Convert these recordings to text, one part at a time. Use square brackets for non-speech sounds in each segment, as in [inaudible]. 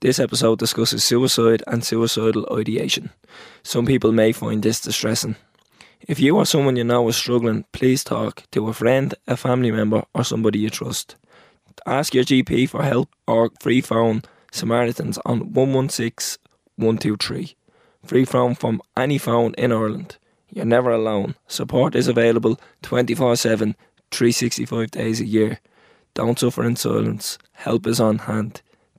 This episode discusses suicide and suicidal ideation. Some people may find this distressing. If you or someone you know is struggling, please talk to a friend, a family member, or somebody you trust. Ask your GP for help or free phone Samaritans on 116 123. Free phone from any phone in Ireland. You're never alone. Support is available 24 7, 365 days a year. Don't suffer in silence. Help is on hand.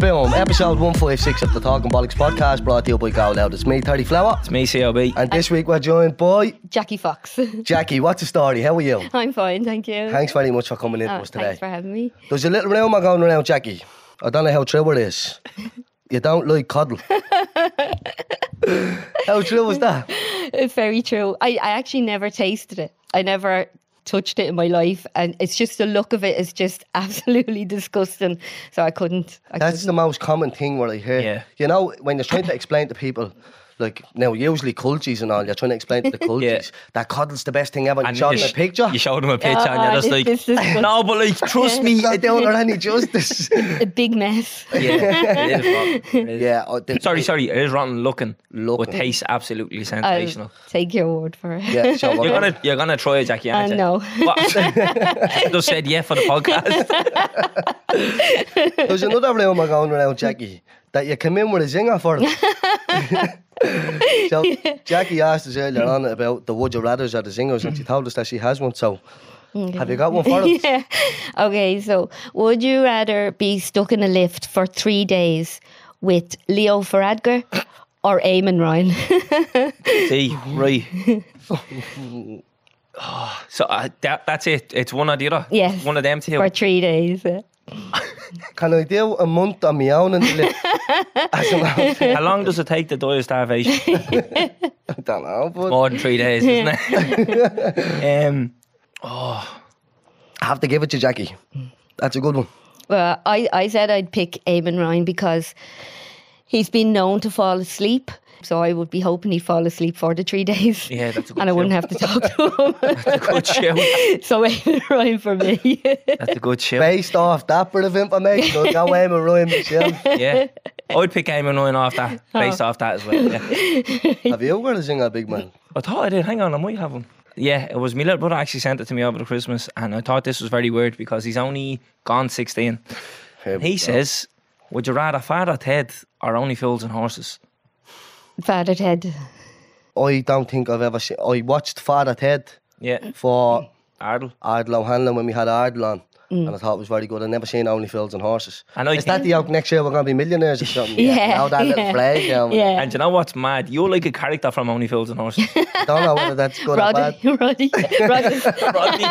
go down. Boom, episode 156 of the Talking Bollocks podcast brought to you by Go Loud. It's me, 30 Flower. It's me, CLB. And this week we're joined by Jackie Fox. [laughs] Jackie. What's the story? How are you? I'm fine, thank you. Thanks very much for coming in Oh, to us today. thanks for having me. There's a little rumour going around, Jackie. I don't know how true it is. [laughs] You don't like coddle. [laughs] how true is that? It's very true. I, I actually never tasted it. I never touched it in my life, and it's just the look of it is just [laughs] absolutely disgusting. So I couldn't. I That's the couldn't. most common thing where I hear. Yeah. You know, when you're trying to explain to people, like now usually cultures and all, you're trying to explain to the cultures [laughs] Yeah. that coddle's the best thing ever. And And you show you them a picture. You showed him a picture and Ah, you're just this- like, this no, but like, trust me. I don't know any justice. [laughs] a big mess. Yeah, it is rotten. Yeah. oh, the- Sorry, sorry, it is rotten looking, Looking. but tastes absolutely I'll sensational. take your word for it. Yeah, so we're You're gonna- gonna, you're gonna try it, Jackie. aren't Uh, no. [laughs] Just said yeah for the podcast. There's another rumour going around, Jackie, that you come in with a zinger for it. [laughs] so Jackie asked us earlier on about the would you rather's or the zingers, and she told us that she has one. So have you got one for us? [laughs] yeah. Okay, so would you rather be stuck in a lift for three days with Leo Varadkar or Eamon Ryan? [laughs] See, right. Oh, [sighs] so uh, that, that's it. It's one or the other. Yes. One of them two. for three days. Can I do a month on my own in the lift? As an? [laughs] How long does it take to die of starvation? [laughs] I don't know, but More than three days, isn't it? [laughs] um, I have to give it to Jackie. That's a good one. Well, I, I said I'd pick Eamon Ryan because he's been known to fall asleep. So I would be hoping he'd fall asleep for the three [laughs] days. yeah, that's a good And I wouldn't have to talk to him. [laughs] That's a good show. [laughs] so Eamon Ryan for me. That's a good show. Based off that bit of information, I'll go Eamon Ryan myself. Yeah. I'd pick Eamon Ryan off that, oh. based off that as well. Yeah. Have you got a zinger, big man? I thought I did. Hang on, I might have one. Yeah, it was my little brother actually sent it to me over the Christmas, and I thought this was very weird because he's only gone 16. Here He go. says, Would you rather Father Ted or Only Fools and Horses? Father Ted. I don't think I've ever seen. I watched Father Ted Yeah. for Ardal. Ardal O'Hanlon when we had Ardal on. Mm. And I thought it was very good. I've never seen Only Fools and Horses. I know Is that the out next year we're going to be millionaires or something? Yeah, Now that little yeah. phrase, yeah. Yeah. And you know what's mad? You're like a character from Only Fools and Horses. [laughs] I don't know whether that's good or bad. [laughs] Roddy. Roddy. [laughs] Roddy. Rodney.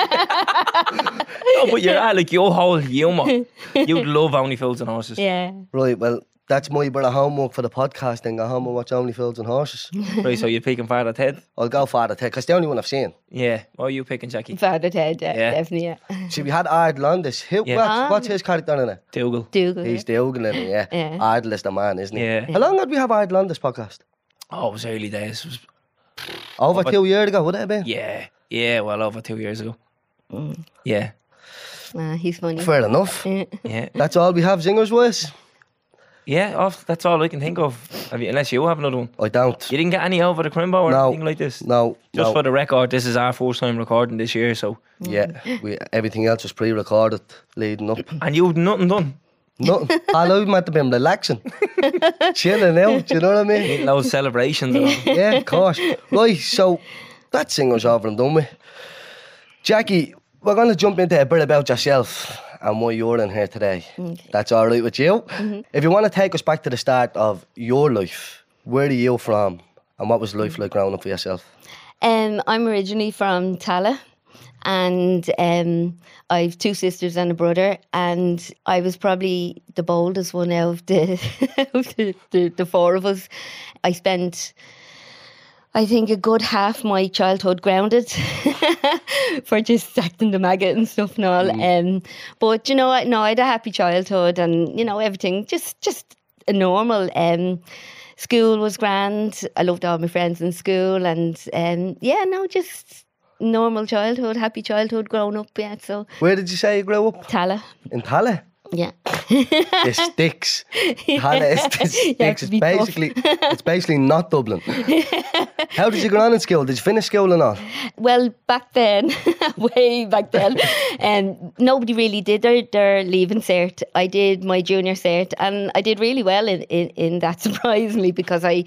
no, but you're at, like your whole humour. You'd love Only Fools and Horses. yeah. Right, well, that's my bit of homework for the podcast then. Go home and watch Only Fools and Horses. [laughs] Right, so you're picking Father Ted? I'll go Father Ted, because the only one I've seen. Yeah. What are you picking, Jackie? Father Ted. Yeah, Yeah. definitely. Yeah. [laughs] See, we had Ardal on this. Who, Yeah. what's, what's his character in it? Dougal. Dougal. He's the Ogle in it, yeah. Yeah. [laughs] Ardal is the man, isn't he? Yeah. How long had we have Ardal on this podcast? Oh, it was early days. It was, Over but- two years ago, would it have been? yeah. Yeah, well, over two years ago. Yeah. Ah, he's funny. Fair enough. Yeah. Yeah. That's all we have, zingers wise. Yeah, off, that's all I can think of. Have you, unless you have another one. I don't. You didn't get any over the Crimbo or No. anything like this? No, Just no. for the record, this is our first time recording this year, so. Yeah, we, everything else was pre-recorded leading up. And you've nothing done. Nothing. All I might have been relaxing, [laughs] chilling out. Do you know what I mean? Ain't loads celebrations and all. [laughs] Yeah, of course. Right, so that singer's over and done with. Jackie, we're going to jump into a bit about yourself and why you're in here today. That's all right with you. If you want to take us back to the start of your life, where are you from, and what was life like growing up for yourself? Um, I'm originally from Tallaght, and um, I've two sisters and a brother, and I was probably the boldest one out of the, [laughs] the, the, the four of us. I spent. I think a good half my childhood grounded [laughs] for just acting the maggot and stuff and all. Um, but you know, what? no, I had a happy childhood and you know everything just just a normal. Um, school was grand. I loved all my friends in school, and um, yeah, no, just normal childhood, happy childhood, growing up. Yeah, so Where did you say you grew up? Tallaght, In Tallaght? Yeah. The sticks. Tallaght [laughs] is the You sticks. to It's basically, it's basically not Dublin. [laughs] How did you get on in school? Did you finish school or not? Well, back then, [laughs] way back then, um, nobody really did their, their leaving cert. I did my junior cert, and I did really well in, in, in that, surprisingly, because I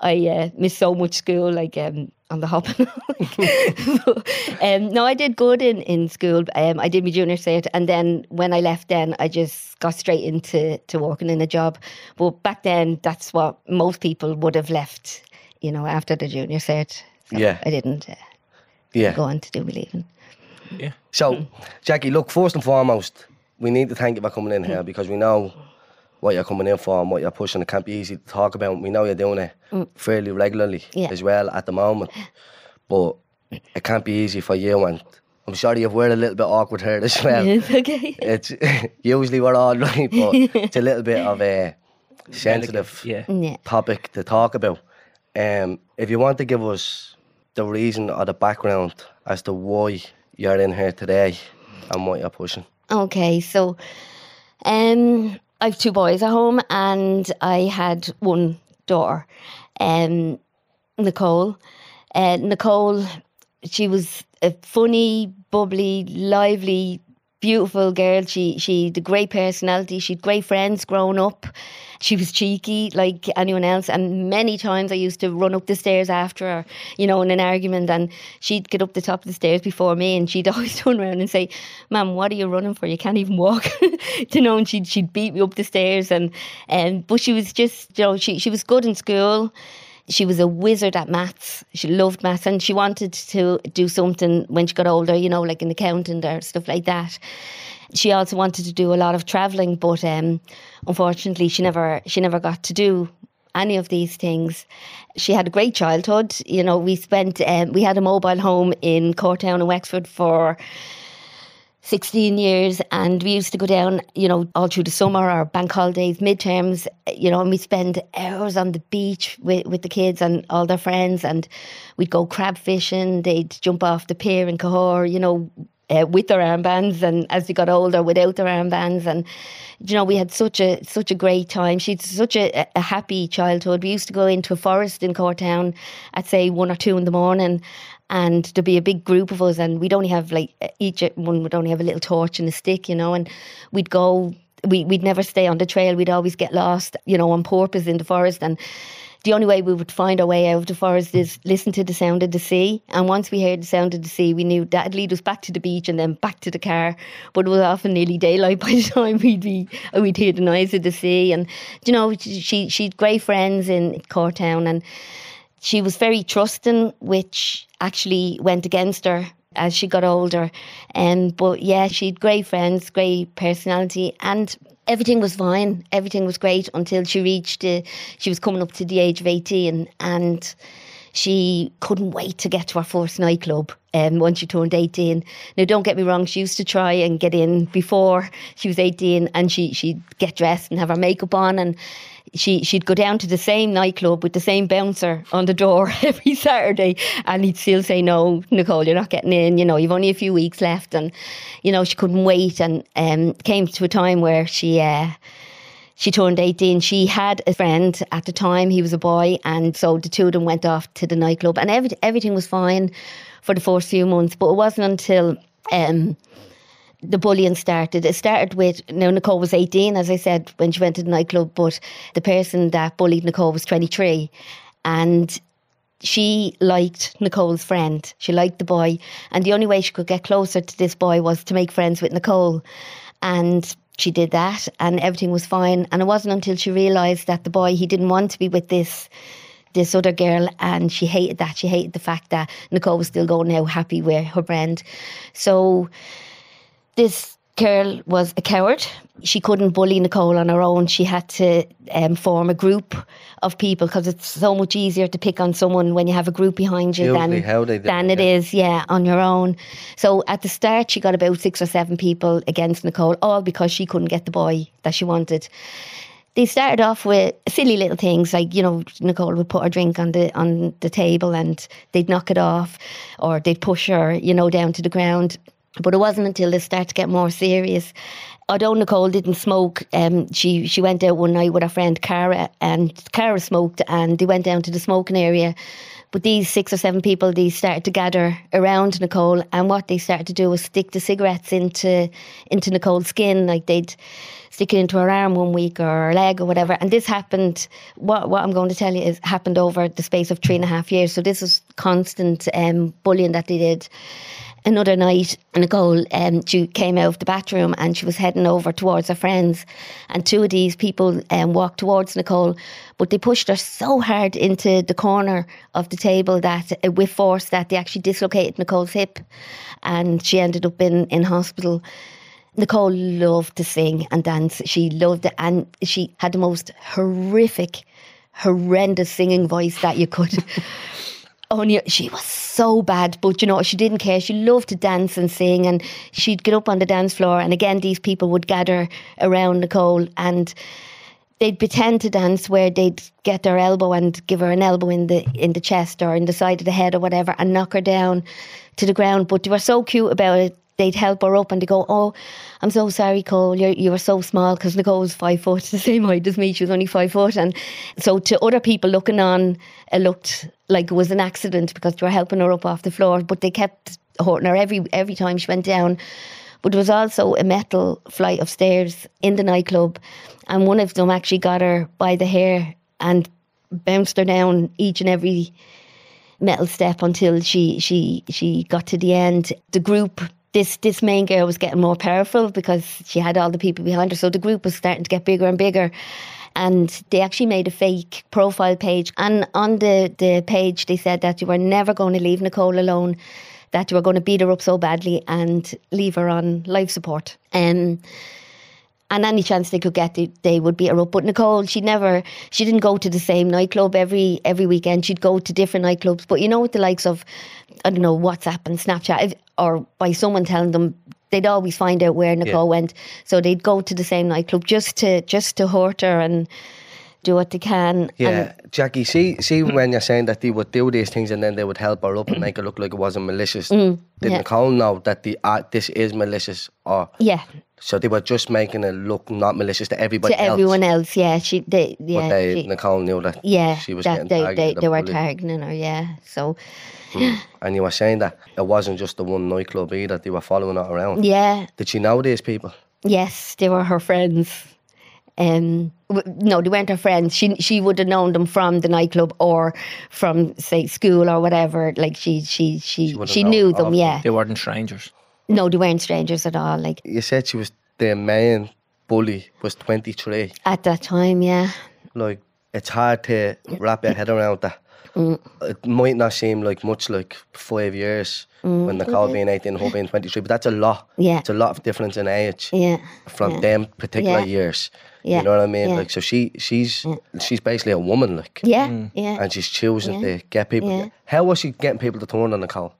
I uh, missed so much school, like um, on the hop. [laughs] um, no, I did good in, in school. Um, I did my junior cert, and then when I left, then I just got straight into to working in a job. But back then, that's what most people would have left, you know, after the junior cert. So Yeah. I didn't. Uh, Yeah. go on to do my leaving. Yeah. So, Jackie, look, first and foremost, we need to thank you for coming in here because we know what you're coming in for and what you're pushing. It can't be easy to talk about. We know you're doing it fairly regularly Yeah. as well at the moment. [laughs] But it can't be easy for you and I'm sorry you've wear a little bit awkward here as well. [laughs] It's okay. [laughs] It's usually we're all right, but it's a little bit of a sensitive Yeah. Yeah. topic to talk about. Um, if you want to give us the reason or the background as to why you're in here today and what you're pushing. Okay, so um, I have two boys at home, and I had one daughter, um, Nicole. Uh, Nicole, she was a funny, bubbly, lively, beautiful girl. She she had a great personality. She had great friends growing up. She was cheeky like anyone else, and many times I used to run up the stairs after her, you know, in an argument, and she'd get up the top of the stairs before me, and she'd [laughs] always turn around and say, "Ma'am, what are you running for? You can't even walk," [laughs] you know. And she'd she'd beat me up the stairs, and and but she was just, you know, she she was good in school. She was a wizard at maths. She loved maths and she wanted to do something when she got older, you know, like an accountant or stuff like that. She also wanted to do a lot of travelling, but um, unfortunately, she never she never got to do any of these things. She had a great childhood. You know, we spent um, we had a mobile home in Courtown and Wexford for 16 years and we used to go down you know all through the summer or bank holidays midterms you know and we spend hours on the beach with, with the kids and all their friends and we'd go crab fishing they'd jump off the pier in Cahore you know uh, with their armbands and as they got older without their armbands and you know we had such a such a great time. She'd such a, a happy childhood. We used to go into a forest in Courtown at say one or two in the morning and there'd be a big group of us and we'd only have like each one would only have a little torch and a stick you know and we'd go we, we'd never stay on the trail we'd always get lost you know on purpose in the forest and the only way we would find our way out of the forest is listen to the sound of the sea. And once we heard the sound of the sea, we knew that'd lead us back to the beach and then back to the car. But it was often nearly daylight by the [laughs] time we'd be we'd hear the noise of the sea. And you know, she she'd great friends in Courtown and she was very trusting, which actually went against her as she got older. Um, but yeah, she had great friends, great personality, and everything was fine. Everything was great until she reached, uh, she was coming up to the age of 18 and she couldn't wait to get to her first nightclub um, once she turned 18. Now, don't get me wrong, she used to try and get in before she was 18 and she, she'd get dressed and have her makeup on and she, she'd go down to the same nightclub with the same bouncer on the door [laughs] every Saturday and he'd still say, no, Nicole, you're not getting in, you know, you've only a few weeks left. And, you know, she couldn't wait and um, came to a time where she... Uh, she turned 18. She had a friend at the time, he was a boy, and so the two of them went off to the nightclub, and every, everything was fine for the first few months. But it wasn't until um, the bullying started. It started with, now Nicole was 18, as I said, when she went to the nightclub, but the person that bullied Nicole was 23. And she liked Nicole's friend. She liked the boy. And the only way she could get closer to this boy was to make friends with Nicole. And she did that and everything was fine. And it wasn't until she realised that the boy, he didn't want to be with this this other girl and she hated that. She hated the fact that Nicole was still going out happy with her friend. So this girl was a coward. She couldn't bully Nicole on her own. She had to um, form a group of people because it's so much easier to pick on someone when you have a group behind you Usually than, than it, it yeah. is, yeah, on your own. So at the start, she got about six or seven people against Nicole, all because she couldn't get the boy that she wanted. They started off with silly little things like you know Nicole would put her drink on the on the table and they'd knock it off, or they'd push her you know down to the ground. But it wasn't until they started to get more serious. Although Nicole didn't smoke, um, she she went out one night with her friend Cara, and Cara smoked, and they went down to the smoking area. But these six or seven people, they started to gather around Nicole, and what they started to do was stick the cigarettes into into Nicole's skin, like they'd stick it into her arm one week or her leg or whatever. And this happened. What what I'm going to tell you is happened over the space of three and a half years. So this was constant um, bullying that they did. Another night, Nicole um, she came out of the bathroom and she was heading over towards her friends, and two of these people um, walked towards Nicole, but they pushed her so hard into the corner of the table that uh, with force that they actually dislocated Nicole's hip, and she ended up in in hospital. Nicole loved to sing and dance. She loved it, and she had the most horrific, horrendous singing voice that you could. [laughs] Only she was so bad, but you know she didn't care. She loved to dance and sing, and she'd get up on the dance floor. And again, these people would gather around Nicole, and they'd pretend to dance where they'd get their elbow and give her an elbow in the in the chest or in the side of the head or whatever, and knock her down to the ground. But they were so cute about it. They'd help her up and they go, "Oh, I'm so sorry, Cole. You you were so small because Nicole was five foot, [laughs] the same height as me. She was only five foot, and so to other people looking on, it looked like it was an accident because they were helping her up off the floor. But they kept hurting her every every time she went down. But there was also a metal flight of stairs in the nightclub, and one of them actually got her by the hair and bounced her down each and every metal step until she she she got to the end. The group this this main girl was getting more powerful because she had all the people behind her. So the group was starting to get bigger and bigger. And they actually made a fake profile page. And on the, the page they said that you were never going to leave Nicole alone, that you were going to beat her up so badly and leave her on life support. Um and any chance they could get, they, would beat her up. But Nicole, she never, she didn't go to the same nightclub every every weekend. She'd go to different nightclubs. But you know, with the likes of, I don't know, WhatsApp and Snapchat, or by someone telling them, they'd always find out where Nicole went. So they'd go to the same nightclub just to just to hurt her and do what they can. Yeah, And Jackie, see see when you're saying that they would do these things and then they would help her up and make it look like it wasn't malicious. Did Mm, yeah. Nicole know that the uh, this is malicious or yeah, so they were just making it look not malicious to everybody to else? everyone else, yeah, she, they, yeah, but they, she- Nicole knew that yeah, she was that getting they, they, they were targeting her, yeah. So [laughs] And you were saying that it wasn't just the one nightclub either, they were following her around. yeah, Did she know these people? Yes, they were her friends. Um, no, they weren't her friends. She she would have known them from the nightclub or from say school or whatever. Like she she she would she, knew them. them. Yeah, They weren't strangers. no, they weren't strangers at all. Like You said she was the main bully was 23. at that time, yeah, Like, it's hard to wrap your head around that. Mm. It might not seem like much, like five years when Nicole being 18 and her being 23, but that's a lot. Mm. Yeah. It's a lot of difference in age yeah, from yeah. them particular Yeah. years. Yeah. You know what I mean? Yeah. Like, so she she's she's basically a woman, like, yeah, yeah. and she's choosing Yeah. to get people. Yeah. How was she getting people to turn on Nicole?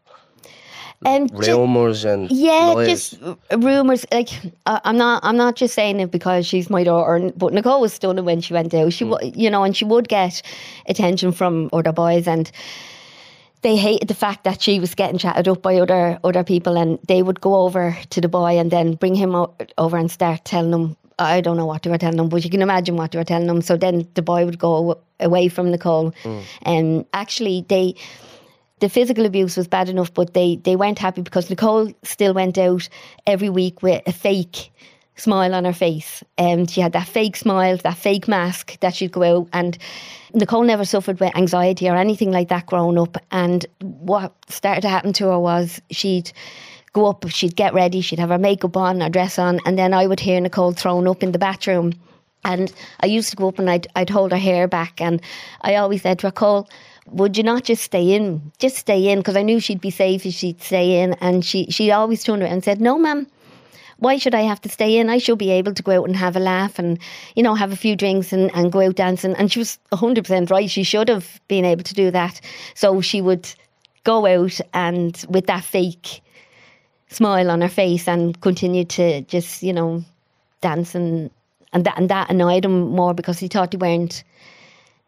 Um, Rumors and Yeah, lies. just rumors. Like uh, I'm not, I'm not just saying it because she's my daughter. But Nicole was stunning when she went out. She, wa you know, and she would get attention from other boys, and they hated the fact that she was getting chatted up by other other people, and they would go over to the boy and then bring him o- over and start telling him. I don't know what they were telling them, but you can imagine what they were telling them. So then the boy would go away from Nicole, and actually they the physical abuse was bad enough, but they, they weren't happy because Nicole still went out every week with a fake smile on her face. And she had that fake smile, that fake mask that she'd go out. And Nicole never suffered with anxiety or anything like that growing up. And what started to happen to her was she'd go up, she'd get ready, she'd have her makeup on, her dress on, and then I would hear Nicole thrown up in the bathroom. And I used to go up and I'd, I'd hold her hair back, and I always said to her, Cole, would you not just stay in? Just stay in, because I knew she'd be safe if she'd stay in. And she, she always turned around and said, No, ma'am, why should I have to stay in? I should be able to go out and have a laugh and, you know, have a few drinks and, and go out dancing. And she was 100% right. She should have been able to do that. So she would go out and with that fake smile on her face and continue to just, you know, dance and, and that and that annoyed him more because he thought he weren't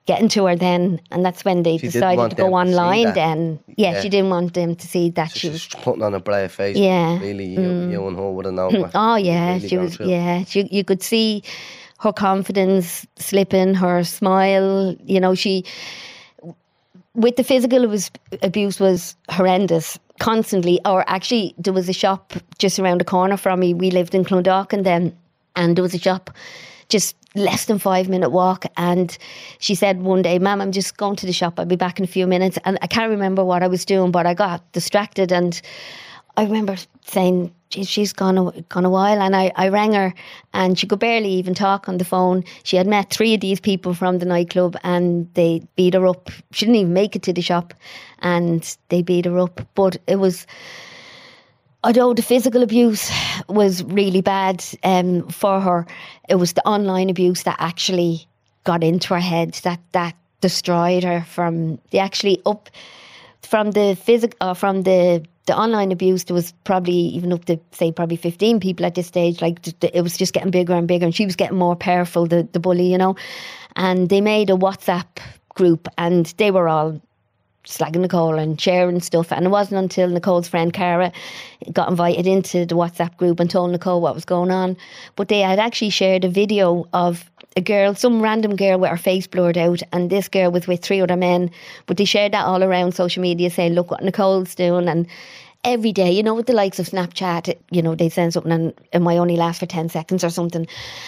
getting to her then and that's when they She decided to go them to online then. Yeah, Yeah. she didn't want them to see that So she was putting on a brave face. Yeah. Really, you, mm. you and her would have known. Oh yeah, really she was. through. Yeah, she, you could see her confidence slipping, her smile. You know, she with the physical was, abuse was horrendous constantly. Or actually, there was a shop just around the corner from me. We lived in Clondalkin then, and there was a shop just less than five minute walk. And she said one day, "Ma'am, I'm just going to the shop. I'll be back in a few minutes." And I can't remember what I was doing, but I got distracted and. I remember saying, she's gone a, gone a while. And I, I rang her and she could barely even talk on the phone. She had met three of these people from the nightclub and they beat her up. She didn't even make it to the shop and they beat her up. But it was, although the physical abuse was really bad um, for her, it was the online abuse that actually got into her head, that, that destroyed her from the actually up from the physical uh, from the the online abuse there was probably even up to say probably 15 people at this stage like it was just getting bigger and bigger and she was getting more powerful the, the bully you know? And they made a whatsapp group and they were all slagging Nicole and sharing stuff. And it wasn't until Nicole's friend Cara got invited into the WhatsApp group and told Nicole what was going on. But they had actually shared a video of a girl, some random girl with her face blurred out, and this girl was with three other men. But they shared that all around social media saying, look what Nicole's doing. And every day, you know, with the likes of Snapchat, you know, they'd send something and it might only last for 10 seconds or something.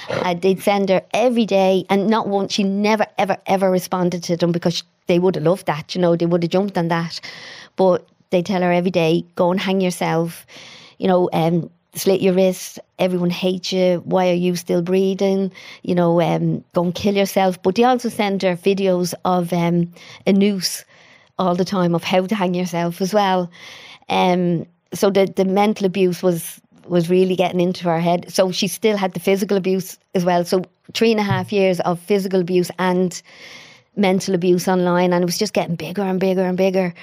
Uh, they'd send her every day, and not once, she never, ever, ever responded to them because they would have loved that, you know, they would have jumped on that. But they tell her every day, go and hang yourself, you know, um, slit your wrist, everyone hates you, why are you still breathing, you know, um, go and kill yourself. But they also send her videos of um, a noose all the time of how to hang yourself as well. Um, so the, the mental abuse was was really getting into her head. So she still had the physical abuse as well. So three and a half years of physical abuse and mental abuse online, and it was just getting bigger and bigger and bigger.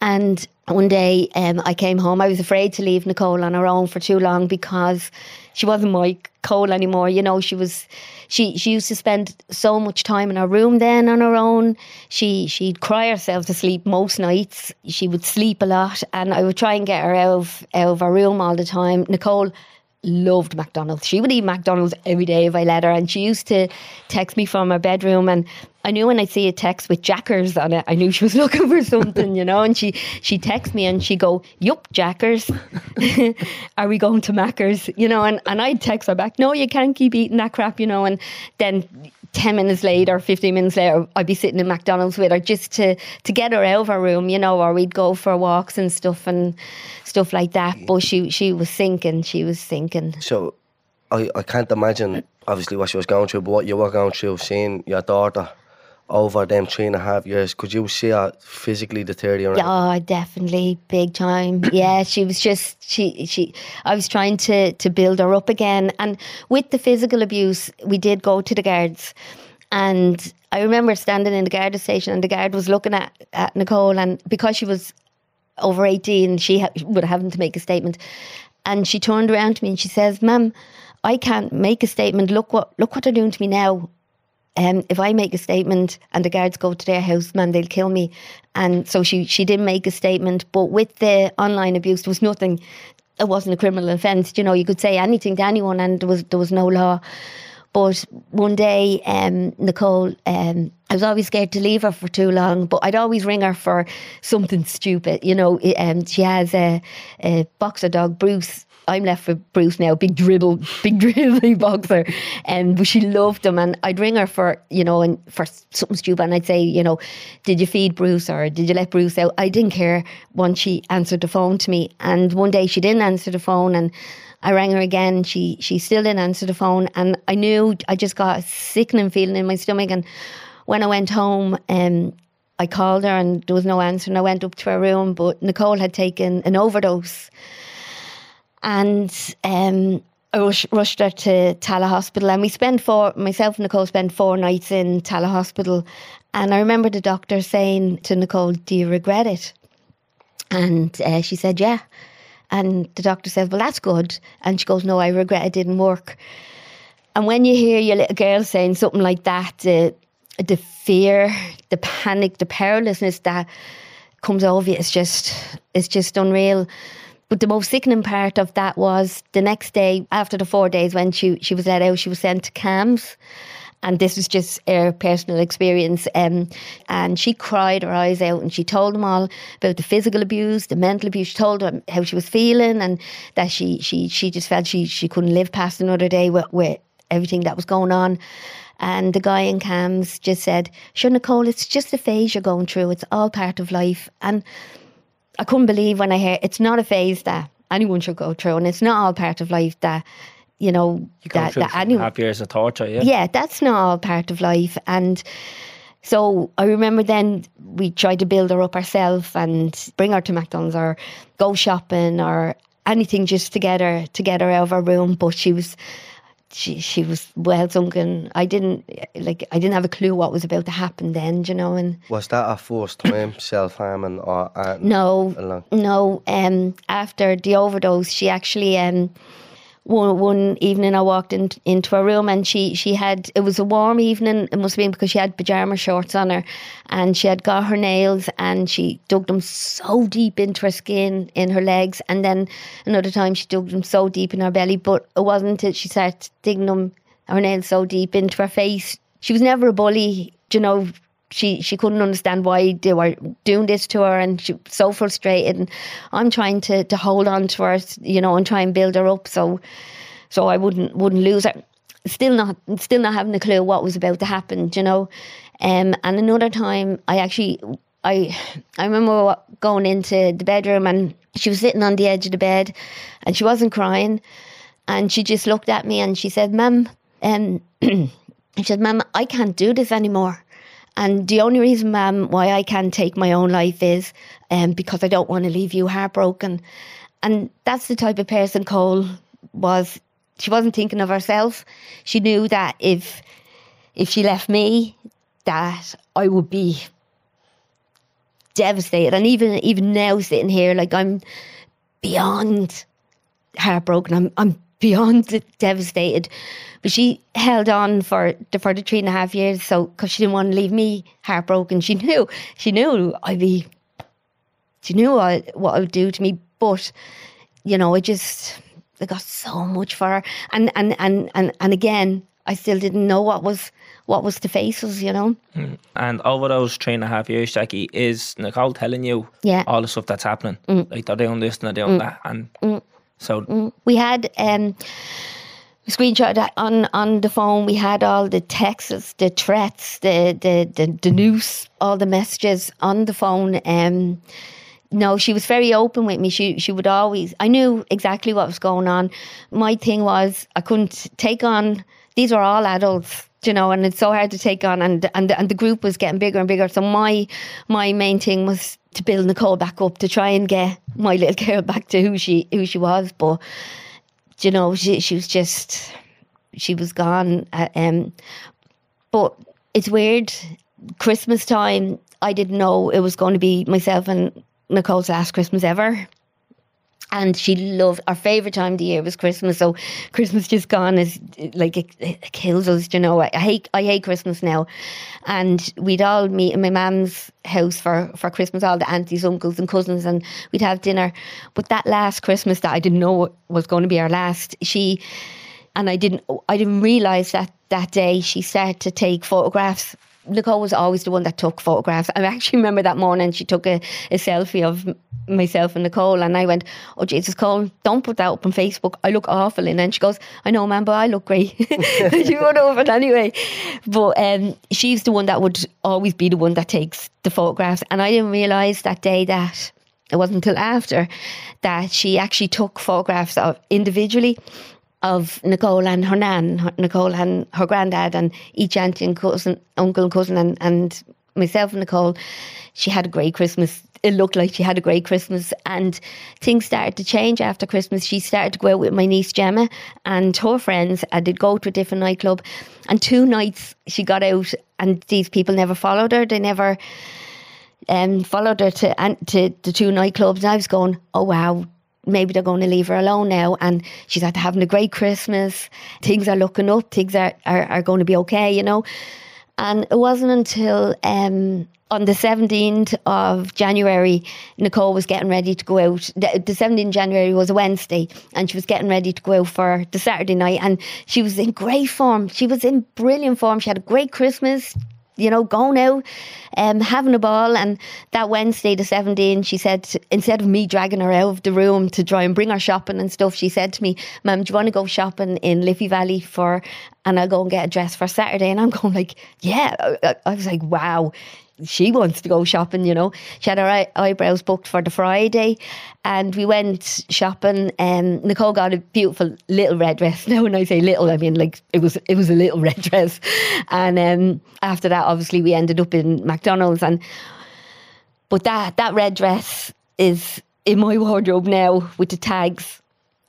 And one day um, I came home. I was afraid to leave Nicole on her own for too long because she wasn't my Cole anymore. You know, she was she she used to spend so much time in her room then on her own. She she'd cry herself to sleep most nights. She would sleep a lot, and I would try and get her out of out of her room all the time. Nicole loved McDonald's. She would eat McDonald's every day if I let her. And she used to text me from her bedroom and I knew when I'd see a text with Jackers on it, I knew she was [laughs] looking for something, you know. And she she text me and she go, Yup, Jackers. [laughs] Are we going to Macca's? You know, and, and I'd text her back, No, you can't keep eating that crap, you know, and then 10 minutes later, 15 minutes later, I'd be sitting in McDonald's with her just to, to get her out of her room, you know, or we'd go for walks and stuff and stuff like that. But she, she was sinking, she was sinking. So I, I can't imagine obviously what she was going through, but what you were going through, seeing your daughter over them three and a half years, could you see her physically deteriorate? Yeah, definitely, big time. [clears throat] Yeah, she was just she she. I was trying to to build her up again, and with the physical abuse, we did go to the guards, and I remember standing in the guard station, and the guard was looking at at Nicole, and because she was over eighteen, she ha- would have to make a statement, and she turned around to me and she says, "Ma'am, I can't make a statement. Look what look what they're doing to me now." Um, if I make a statement and the guards go to their house, man, they'll kill me. And so she she didn't make a statement. But with the online abuse, there was nothing. It wasn't a criminal offence. You know, you could say anything to anyone, and there was there was no law. But one day, um, Nicole, um, I was always scared to leave her for too long, but I'd always ring her for something stupid. You know, um, she has a, a boxer dog, Bruce. I'm left with Bruce now, big dribble, big [laughs] dribbly boxer, and but she loved him. And I'd ring her for you know, and for something stupid, and I'd say, you know, did you feed Bruce or did you let Bruce out? I didn't care once she answered the phone to me. And one day she didn't answer the phone, and I rang her again. She she still didn't answer the phone, and I knew I just got a sickening feeling in my stomach. And when I went home, um, I called her, and there was no answer. And I went up to her room, but Nicole had taken an overdose, and um, I rush, rushed her to Tallaght Hospital, and we spent four. Myself and Nicole spent four nights in Tallaght Hospital, and I remember the doctor saying to Nicole, "Do you regret it?" And uh, she said, "Yeah." And the doctor said, "Well, that's good." And she goes, "No, I regret it didn't work." And when you hear your little girl saying something like that, the the fear, the panic, the powerlessness that comes over you, it's just it's just unreal. But the most sickening part of that was the next day, after the four days when she she was let out, she was sent to CAMHS. And this was just her personal experience. Um, and she cried her eyes out and she told them all about the physical abuse, the mental abuse. She told them how she was feeling and that she she she just felt she, she couldn't live past another day with, with everything that was going on. And the guy in CAMHS just said, Sure, Nicole, it's just a phase you're going through. It's all part of life. And I couldn't believe when I heard it's not a phase that anyone should go through, and it's not all part of life that you know Go that, that anyone. half years of torture, yeah. Yeah, that's not all part of life, and so I remember then we tried to build her up ourselves and bring her to McDonald's or go shopping or anything just to get her to get her out of her room, but she was. She she was well sunken. I didn't like. I didn't have a clue what was about to happen then, you know. And Was that our first time self harming or uh, no, no. Um, after the overdose, she actually um, one one evening I walked in, into her room and she she had it was a warm evening. It must have been because she had pajama shorts on her, and she had got her nails and she dug them so deep into her skin in her legs, and then another time she dug them so deep in her belly. But it wasn't until she started digging them her nails so deep into her face. She was never a bully, you know she she couldn't understand why they were doing this to her and she was so frustrated. And I'm trying to, to hold on to her you know and try and build her up so so I wouldn't wouldn't lose her. Still not still not having a clue what was about to happen you know. Um, and another time I actually I I remember going into the bedroom and she was sitting on the edge of the bed and she wasn't crying. And she just looked at me and she said ma'am um, [clears throat] she said ma'am I can't do this anymore and the only reason, ma'am, why I can't take my own life is um, because I don't want to leave you heartbroken. And that's the type of person Cole was. She wasn't thinking of herself. She knew that if if she left me, that I would be devastated. And even even now, sitting here, like I'm beyond heartbroken. I'm I'm beyond devastated. But she held on for the for the three and a half years, so because she didn't want to leave me heartbroken. She knew she knew I'd be. She knew I, what it would do to me, but you know, I just I got so much for her, and and and and and again, I still didn't know what was what was to face us. You know, mm. And over those three and a half years, Jackie, is Nicole telling you Yeah. all the stuff that's happening? Mm. Like they're doing this and they're doing mm. that. And so we had um screenshot on on the phone we had all the texts the threats the the the, the news all the messages on the phone um no she was very open with me. She she would always i knew exactly what was going on. My thing was i couldn't take on these were all adults you know and it's so hard to take on and and and the group was getting bigger and bigger so my my main thing was to build Nicole back up to try and get my little [laughs] girl back to who she who she was but you know, she she was just she was gone. Uh, um, but it's weird. Christmas time, I didn't know it was going to be myself and Nicole's last Christmas ever. And she loved our favorite time of the year was Christmas. So Christmas just gone is like it, it kills us. You know, I, I hate I hate Christmas now. And we'd all meet in my mum's house for for Christmas, all the aunties, uncles, and cousins, and we'd have dinner. But that last Christmas that I didn't know was going to be our last, she and I didn't I didn't realize that that day she started to take photographs. Nicole was always the one that took photographs. [laughs] I actually remember that morning she took a, a selfie of myself and Nicole, and I went, "Oh Jesus, Cole, don't put that up on Facebook. I look awful." And then she goes, "I know, man, but I look great." [laughs] she went over it anyway. But um, she's the one that would always be the one that takes the photographs, and I didn't realize that day that it wasn't until after that she actually took photographs of individually of Nicole and her nan, Nicole and her granddad, and each auntie and cousin, uncle and cousin, and, and myself and Nicole. She had a great Christmas. it looked like she had a great Christmas and things started to change after Christmas. She started to go out with my niece Gemma and her friends and they'd go to a different nightclub. And two nights she got out and these people never followed her. They never um, followed her to, to the two nightclubs. And I was going, oh wow, maybe they're going to leave her alone now. And she's had having a great Christmas. Things are looking up. Things are, are, are going to be okay, you know. And it wasn't until um, on the 17th of January, Nicole was getting ready to go out. The, the 17th of January was a Wednesday, and she was getting ready to go out for the Saturday night. And she was in great form. She was in brilliant form. She had a great Christmas. You know, going out, um, having a ball, and that Wednesday, the 17th, she said, instead of me dragging her out of the room to try and bring her shopping and stuff, she said to me, "Mum, do you want to go shopping in Liffey Valley for, and I'll go and get a dress for Saturday?" And I'm going like, "Yeah." I was like, "Wow." She wants to go shopping, you know. She had her eye- eyebrows booked for the Friday and we went shopping. Um, Nicole got a beautiful little red dress. [laughs] Now when I say little, I mean like it was it was a little red [laughs] dress. And um, after that obviously we ended up in McDonald's and but that that red dress is in my wardrobe now with the tags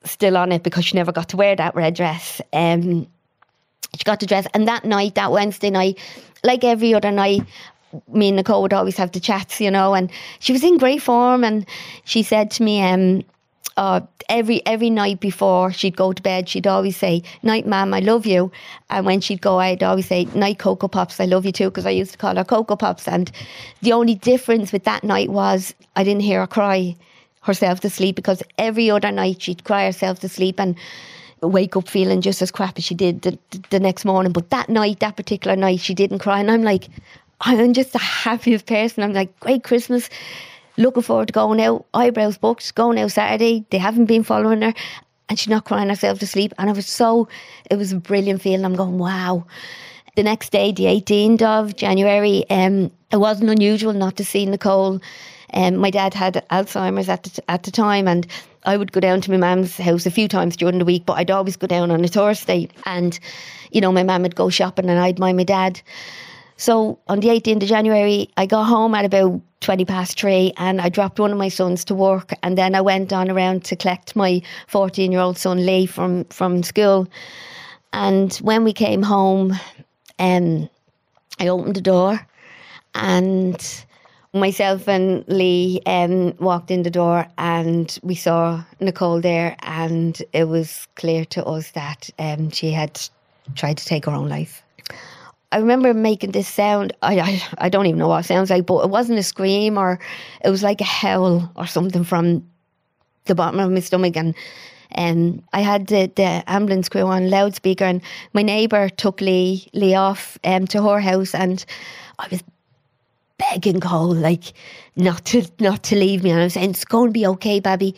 still on it because she never got to wear that red dress. Um, she got the dress, and that night, that Wednesday night, like every other night, me and Nicole would always have the chats, you know, and she was in great form. And she said to me, um, uh, every every night before she'd go to bed, she'd always say, "Night, ma'am, I love you." And when she'd go, I'd always say, "Night, Cocoa Pops, I love you too," because I used to call her Cocoa Pops. And the only difference with that night was I didn't hear her cry herself to sleep because every other night she'd cry herself to sleep and wake up feeling just as crap as she did the, the next morning. But that night, that particular night, she didn't cry, and I'm like, I'm just the [laughs] happiest person. I'm like, great Christmas. Looking forward to going out. Eyebrows booked, going out Saturday. They haven't been following her. And she's not crying herself to sleep. And I was so, it was a brilliant feeling. I'm going, wow. The next day, the 18th of January, um, it wasn't unusual not to see Nicole. Um, my dad had Alzheimer's at the, at the time, and I would go down to my mum's house a few times during the week, but I'd always go down on a Thursday. And, you know, my mum would go shopping and I'd mind my dad. So on the 18th of January, I got home at about 20 past three and I dropped one of my sons to work. And then I went on around to collect my 14 year old son, Lee, from, from school. And when we came home, um, I opened the door and myself and Lee um, walked in the door and we saw Nicole there and it was clear to us that um, she had tried to take her own life. I remember making this sound. I, I I don't even know what it sounds like, but it wasn't a scream or it was like a howl or something from the bottom of my stomach. And um, I had the, the ambulance crew on loudspeaker, and my neighbour took Lee Lee off um, to her house, and I was begging Cole like not to not to leave me, and I was saying it's going to be okay, baby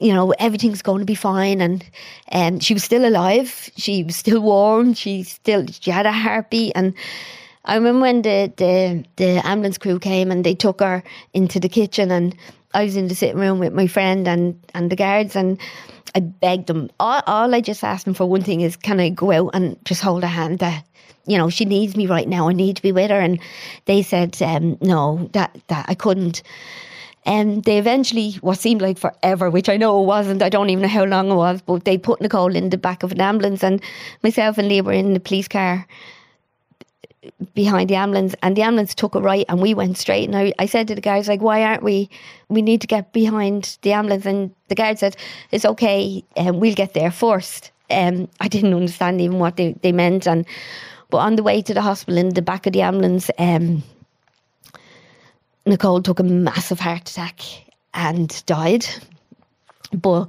you know, everything's going to be fine. And um, she was still alive. She was still warm. She still she had a heartbeat. And I remember when the, the, the ambulance crew came and they took her into the kitchen and I was in the sitting room with my friend and, and the guards and I begged them. All, all I just asked them for one thing is, can I go out and just hold her hand? That you know, she needs me right now. I need to be with her. And they said, um, no, that that I couldn't. And they eventually, what seemed like forever, which I know it wasn't, I don't even know how long it was, but they put Nicole in the back of an ambulance and myself and Lee were in the police car behind the ambulance. And the ambulance took a right and we went straight. And I, I said to the guards like why aren't we we need to get behind the ambulance? And the guard said it's okay and um, we'll get there first. Um, I didn't understand even what they, they meant. And but on the way to the hospital in the back of the ambulance um, Nicole took a massive heart attack and died. But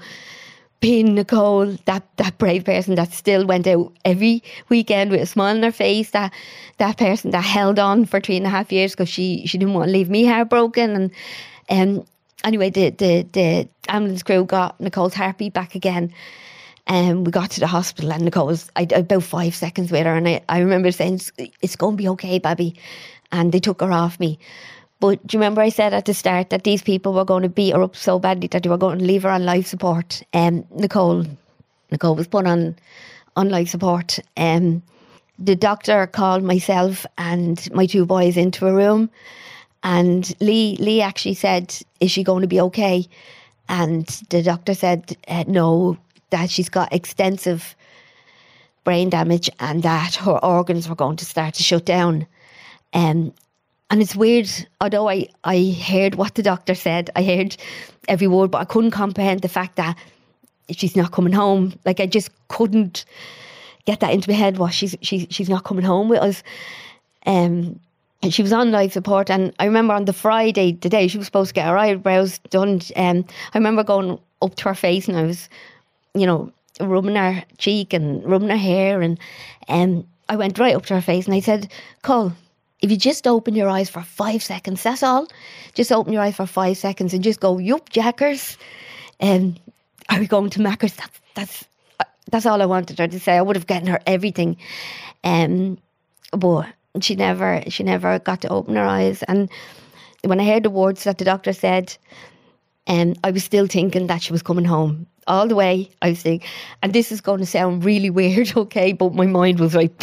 being Nicole, that, that brave person that still went out every weekend with a smile on her face, that that person that held on for three and a half years because she, she didn't want to leave me heartbroken. And um, anyway, the, the, the ambulance crew got Nicole's heartbeat back again. And um, we got to the hospital, and Nicole was I, about five seconds with her. And I, I remember saying, It's, it's going to be okay, baby. And they took her off me. But do you remember I said at the start that these people were going to beat her up so badly that they were going to leave her on life support? Um, Nicole, Nicole was put on on life support. Um, the doctor called myself and my two boys into a room, And Lee Lee actually said, "Is she going to be okay?" And the doctor said, uh, "No, that she's got extensive brain damage and that her organs were going to start to shut down." Um, and it's weird, although I, I heard what the doctor said, I heard every word, but I couldn't comprehend the fact that she's not coming home. Like I just couldn't get that into my head. What she's she's she's not coming home with us. Um, and she was on life support, and I remember on the Friday, the day she was supposed to get her eyebrows done. Um, I remember going up to her face, and I was, you know, rubbing her cheek and rubbing her hair, and um, I went right up to her face, and I said, "Cole, if you just open your eyes for five seconds, that's all. Just open your eyes for five seconds and just go, yup, jackers. Um, are we going to Macca's? That's that's uh, that's all I wanted her to say. I would have gotten her everything, um, but she never she never got to open her eyes. And when I heard the words that the doctor said, um, I was still thinking that she was coming home all the way. I was thinking, and this is going to sound really [laughs] weird, okay? But my mind was like.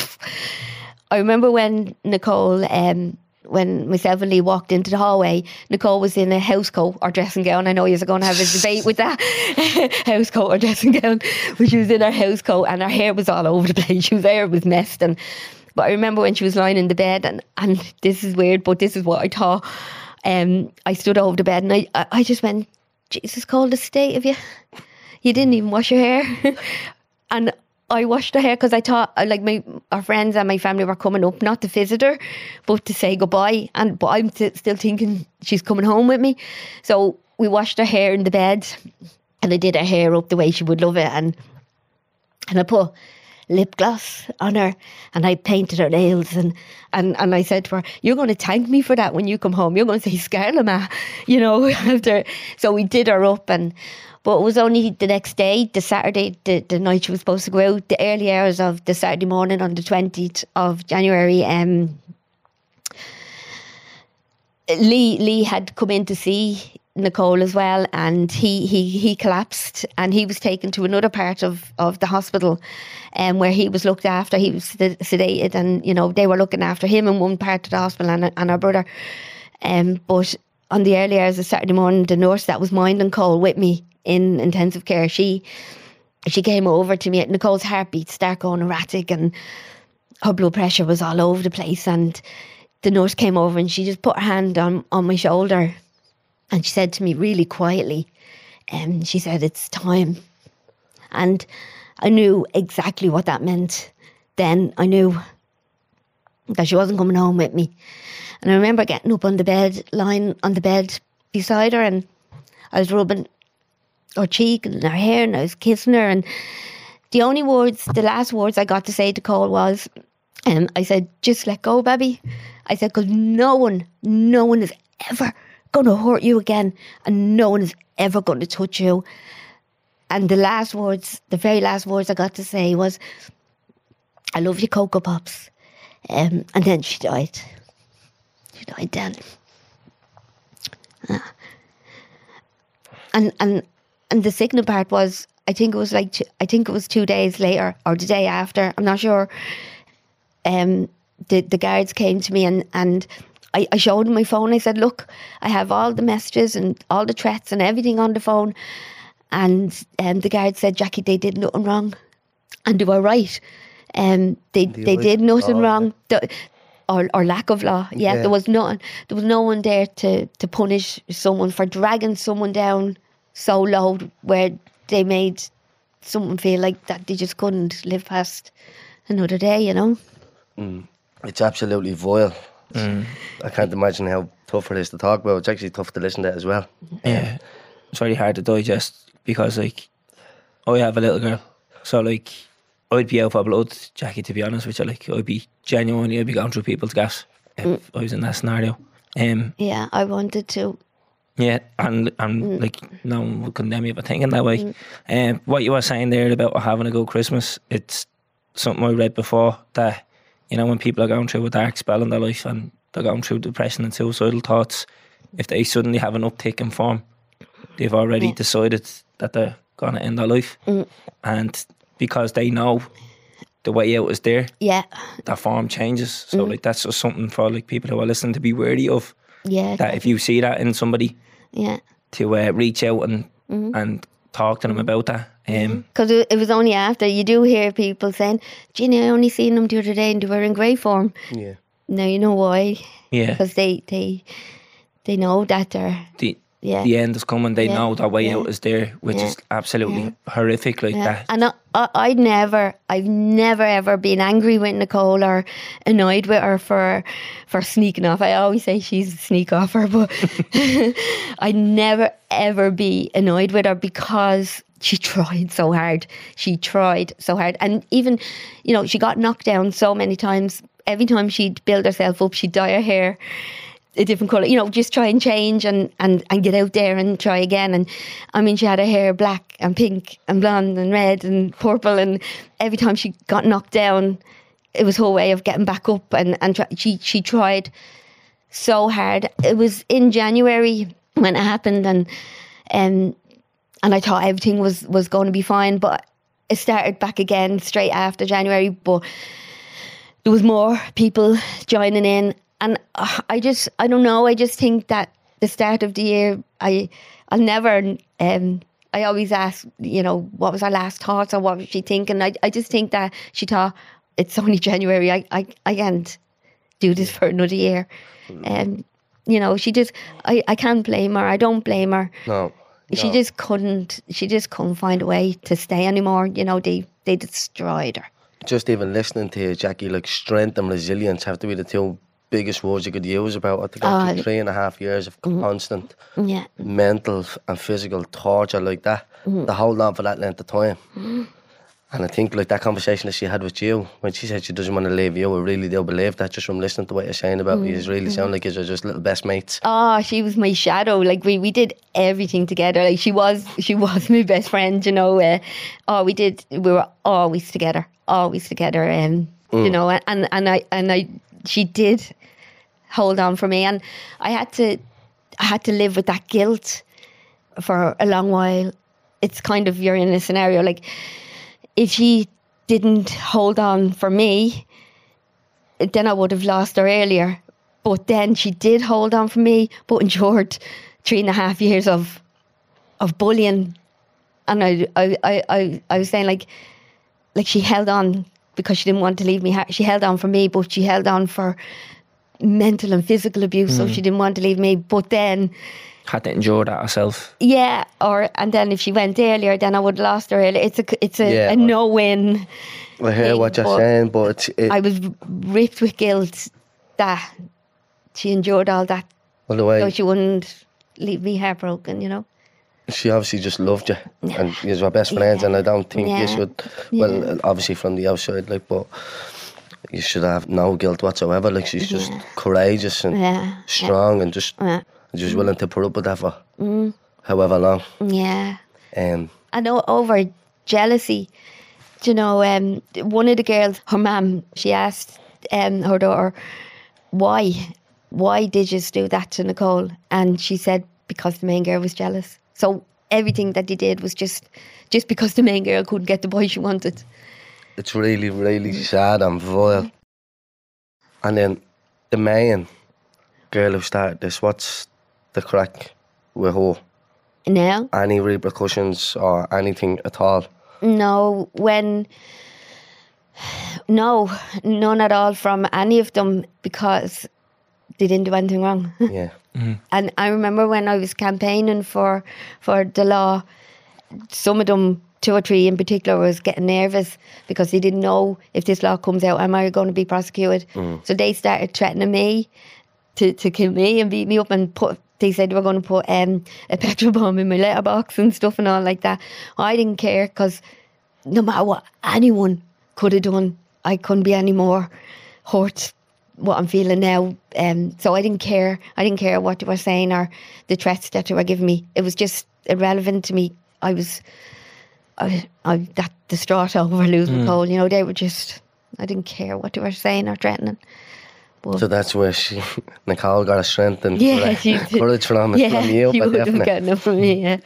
I remember when Nicole. Um, when myself and Lee walked into the hallway, Nicole was in a house coat or dressing gown. I know you're going to have a debate with that [laughs] house coat or dressing gown, but she was in her house coat and her hair was all over the place. She was hair was messed. And but I remember when she was lying in the bed, and and this is weird, but this is what I thought. Um, I stood over the bed and I I, I just went, Jesus, called the state of you. You didn't even wash your hair, [laughs] and I washed her hair because I thought uh, like my our friends and my family were coming up not to visit her, but to say goodbye. And but I'm st- still thinking she's coming home with me, so we washed her hair in the bed, and I did her hair up the way she would love it, and and I put lip gloss on her, and I painted her nails, and and and I said to her, "You're going to thank me for that when you come home. You're going to say Scarlet, ma," [laughs] you know. [laughs] After so we did her up and. But it was only the next day, the Saturday, the, the night she was supposed to go out, the early hours of the Saturday morning on the 20th of January. Um, Lee Lee had come in to see Nicole as well, and he he he collapsed, and he was taken to another part of, of the hospital, um, where he was looked after. He was sedated, and you know they were looking after him in one part of the hospital, and and our brother. Um, but on the early hours of Saturday morning, the nurse that was minding Cole with me in intensive care, she she came over to me. At Nicole's heartbeat started going erratic, and her blood pressure was all over the place, and the nurse came over and she just put her hand on, on my shoulder and she said to me really quietly, um, she said, It's time. And I knew exactly what that meant. Then I knew that she wasn't coming home with me. And I remember getting up on the bed, lying on the bed beside her, and I was rubbing her cheek and her hair, and I was kissing her. And the only words, the last words I got to say to Cole was, um, I said, just let go, baby. I said, because no one, no one is ever going to hurt you again, and no one is ever going to touch you. And the last words, the very last words I got to say was, I love you, Cocoa Pops. Um, and then she died. She died then. Ah. And and and the sickening part was, I think it was like, two, I think it was two days later or the day after. I'm not sure. Um, the the guards came to me and and I, I showed them my phone. I said, "Look, I have all the messages and all the threats and everything on the phone." And um, the guard said, "Jackie, they did nothing wrong." And they were right. Um, they they did nothing law, wrong. The- or, or lack of law. Yeah, Yeah. there was no there was no one there to, to punish someone for dragging someone down so low where they made someone feel like that they just couldn't live past another day. You know. Mm. It's absolutely vile. Mm. I can't imagine how tough it is to talk about. It's actually tough to listen to as well. Yeah, it's very hard to digest because like I have a little girl, so like I'd be out for blood, Jackie. To be honest with you, like I'd be genuinely, I'd be going through people's gas if mm. I was in that scenario. Um, Yeah, I wanted to. Yeah, and and mm. like no one would condemn you for thinking that way. Mm. Um, what you were saying there about having a good Christmas, it's something I read before that you know when people are going through a dark spell in their life and they're going through depression and suicidal thoughts, if they suddenly have an uptick in form, they've already mm. decided that they're gonna end their life, and because they know the way out is there, Yeah, their form changes. So like that's just something for like people who are listening to be wary of. Yeah. That if you see that in somebody, yeah. to uh, reach out and Mm-hmm. and talk to them about that. Um, Because it, it was only after you do hear people saying, Ginny, I only seen them the other day and they were in great form. Yeah. Now you know why. yeah, Because they, they, they know that they're, the yeah. the end is coming. They Yeah, know that way yeah. out is there, which is absolutely horrific. Like that. And I, I, I'd never, I've never ever been angry with Nicole or annoyed with her for for sneaking off. I always say she's a sneak offer, but [laughs] I'd never ever be annoyed with her because she tried so hard. She tried so hard. And even, you know, she got knocked down so many times. Every time she'd build herself up, she'd dye her hair a different colour, you know, just try and change and, and, and get out there and try again. And I mean, she had her hair black and pink and blonde and red and purple. And every time she got knocked down, it was her way of getting back up. And, and try, she, she tried so hard. It was in January when it happened. And, um, and I thought everything was, was going to be fine. But it started back again straight after January. But there was more people joining in and uh, i just i don't know i just think that the start of the year i i'll never um i always ask you know what was her last thoughts or what was she thinking? I, I just think that she thought it's only [laughs] january i i, I can't do this for another year. Um you know she just i i can't blame her i don't blame her. No. she just couldn't she just couldn't find a way to stay anymore you know they they destroyed her. Just even listening to you, Jackie, like strength and resilience have to be the two biggest words you could use about it. To go Ah, through three and a half years of constant yeah mental and physical torture like that, Mm-hmm. to hold on for that length of time. And I think like that conversation that she had with you when she said she doesn't want to leave you, I really do believe that just from listening to what you're saying about you. Mm-hmm. You really sound like you're just little best mates. Oh, she was my shadow. Like we, we did everything together. Like she was she was my best friend. You know. Uh, oh, we did. We were always together. Always together. Um, you know. And and I and I she did hold on for me, and I had to I had to live with that guilt for a long while. It's kind of you're in a scenario like if she didn't hold on for me, then I would have lost her earlier. But then she did hold on for me, but endured three and a half years of of bullying. And I, I, I, I, I was saying like, like she held on because she didn't want to leave me. She held on for me, but she held on for mental and physical abuse. So hmm. she didn't want to leave me. But then, Had to endure that herself. yeah, or and then if she went earlier, then I would have lost her earlier. It's a, it's a, Yeah, a no win. I hear what you're saying, but it, I was ripped with guilt that she endured all that well, the way so she wouldn't leave me heartbroken, you know. She obviously just loved you and you were best friends and I don't think Yeah. you should well obviously from the outside like but you should have no guilt whatsoever like she's just courageous and Yeah. strong and just Yeah. just willing to put up with that for however long Yeah. um I know over jealousy. Do you know, um, one of the girls, her mum, she asked um, her daughter, why? Why did you do that to Nicole? And she said, because the main girl was jealous. So everything that they did was just just because the main girl couldn't get the boy she wanted. it's really really sad and vile. And then the main girl who started this what's the crack with her? Now, any repercussions or anything at all? No, when no, none at all from any of them because they didn't do anything wrong. [laughs] yeah and I remember when I was campaigning for for the law, some of them, two or three in particular, was getting nervous because they didn't know if this law comes out, am I going to be prosecuted? So they started threatening me to, to kill me and beat me up and put. They said they were going to put um, a petrol bomb in my letterbox and stuff and all like that. I didn't care because no matter what anyone could have done, I couldn't be any more hurt what I'm feeling now. Um, so I didn't care. I didn't care what they were saying or the threats that they were giving me. It was just irrelevant to me. I was, I, I that distraught [laughs] over losing Cole. You know, they were just. I didn't care what they were saying or threatening. So that's where she, [laughs] Nicole got a strength and Yeah, coura- [laughs] she did. courage from, yeah, from you, you but would have gotten it from me. Yeah.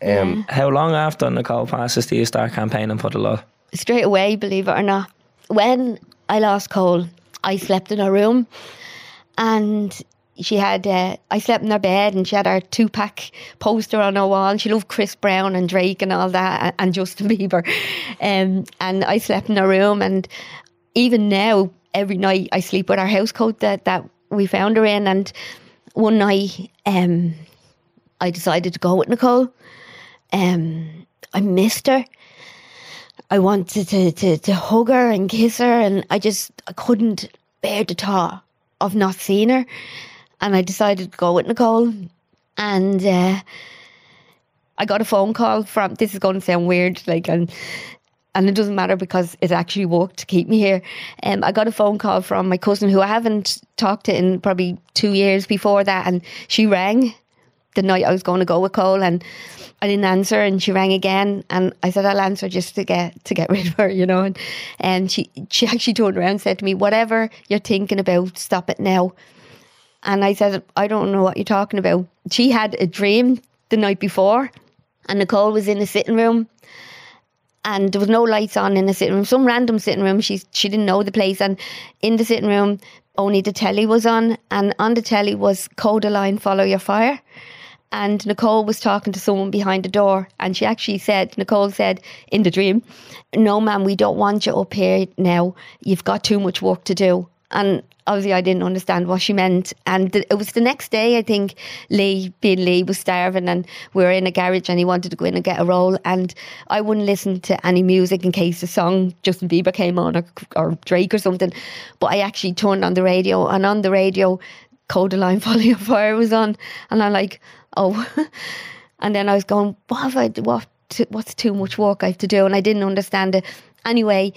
Yeah. Um, How long after Nicole passes do you start campaigning for the law? straight away, believe it or not. When I lost Cole, I slept in her room, and she had uh, I slept in her bed and she had our Tupac poster on her wall. She loved Chris Brown and Drake and all that and, Justin Bieber. Um, and I slept in her room and even now every night I sleep with our house coat that, that we found her in and one night um, I decided to go with Nicole. Um, I missed her. I wanted to, to, to hug her and kiss her, and I just I couldn't bear the thought of not seeing her. And I decided to go with Nicole. And uh, I got a phone call from. This is going to sound weird, like and and it doesn't matter because it actually worked to keep me here. Um, I got a phone call from my cousin who I haven't talked to in probably two years before that, and she rang the night I was going to go with Cole, and I didn't answer, and she rang again, and I said I'll answer just to get to get [laughs] rid of her, you know, and, and she she actually turned around and said to me, "Whatever you're thinking about, stop it now." And I said, "I don't know what you're talking about." She had a dream the night before, and Nicole was in the sitting room and there was no lights on in the sitting room. Some random sitting room. She she didn't know the place, and in the sitting room only the telly was on, and on the telly was Kodaline, Follow Your Fire. And Nicole was talking to someone behind the door, and she actually said, Nicole said in the dream, "No, ma'am, we don't want you up here now. You've got too much work to do." And obviously, I didn't understand what she meant. And th- it was the next day, I think, Lee, being Lee, was starving and we were in a garage and he wanted to go in and get a roll. And I wouldn't listen to any music in case the song Justin Bieber came on or, or Drake or something. But I actually turned on the radio and on the radio, Kodaline [laughs] Follow Your Fire was on. And I'm like, oh. [laughs] and then I was going, what have I, what, what's too much work I have to do? And I didn't understand it. Anyway,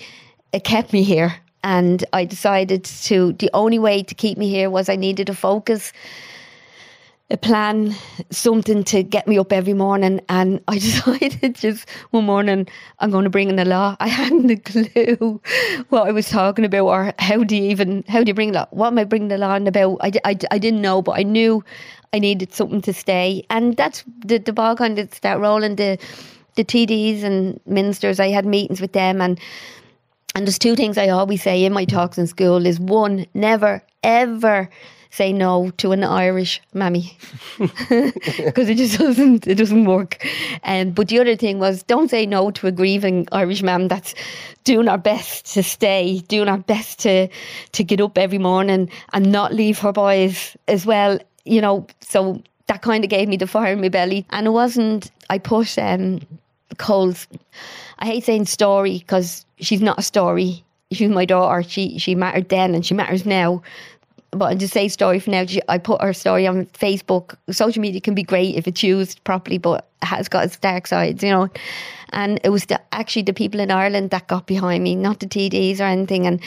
it kept me here and I decided to the only way to keep me here was I needed a focus, a plan, something to get me up every morning. And [laughs] I decided just one morning I'm going to bring in the law. I hadn't a clue what I was talking about or how do you even how do you bring law? What am I bringing the law in about? I, I, I didn't know, but I knew I needed something to stay, and that's the the ball kind of start rolling the the TDs and ministers. I had meetings with them and and there's two things I always say in my talks in school is one, never ever say no to an Irish mammy [laughs] because it just doesn't it doesn't work. Um, but the other thing was don't say no to a grieving Irish mam that's doing our best to stay, doing our best to to get up every morning and not leave her boys as well. You know, so that kind of gave me the fire in my belly, and it wasn't. I put um, Cole's. I hate saying story because she's not a story. She's my daughter. She she mattered then and she matters now. But I just say story for now. I put her story on Facebook. Social media can be great if it's used properly, but it has got its dark sides, you know. And it was the, actually the people in Ireland that got behind me, not the TDs or anything. And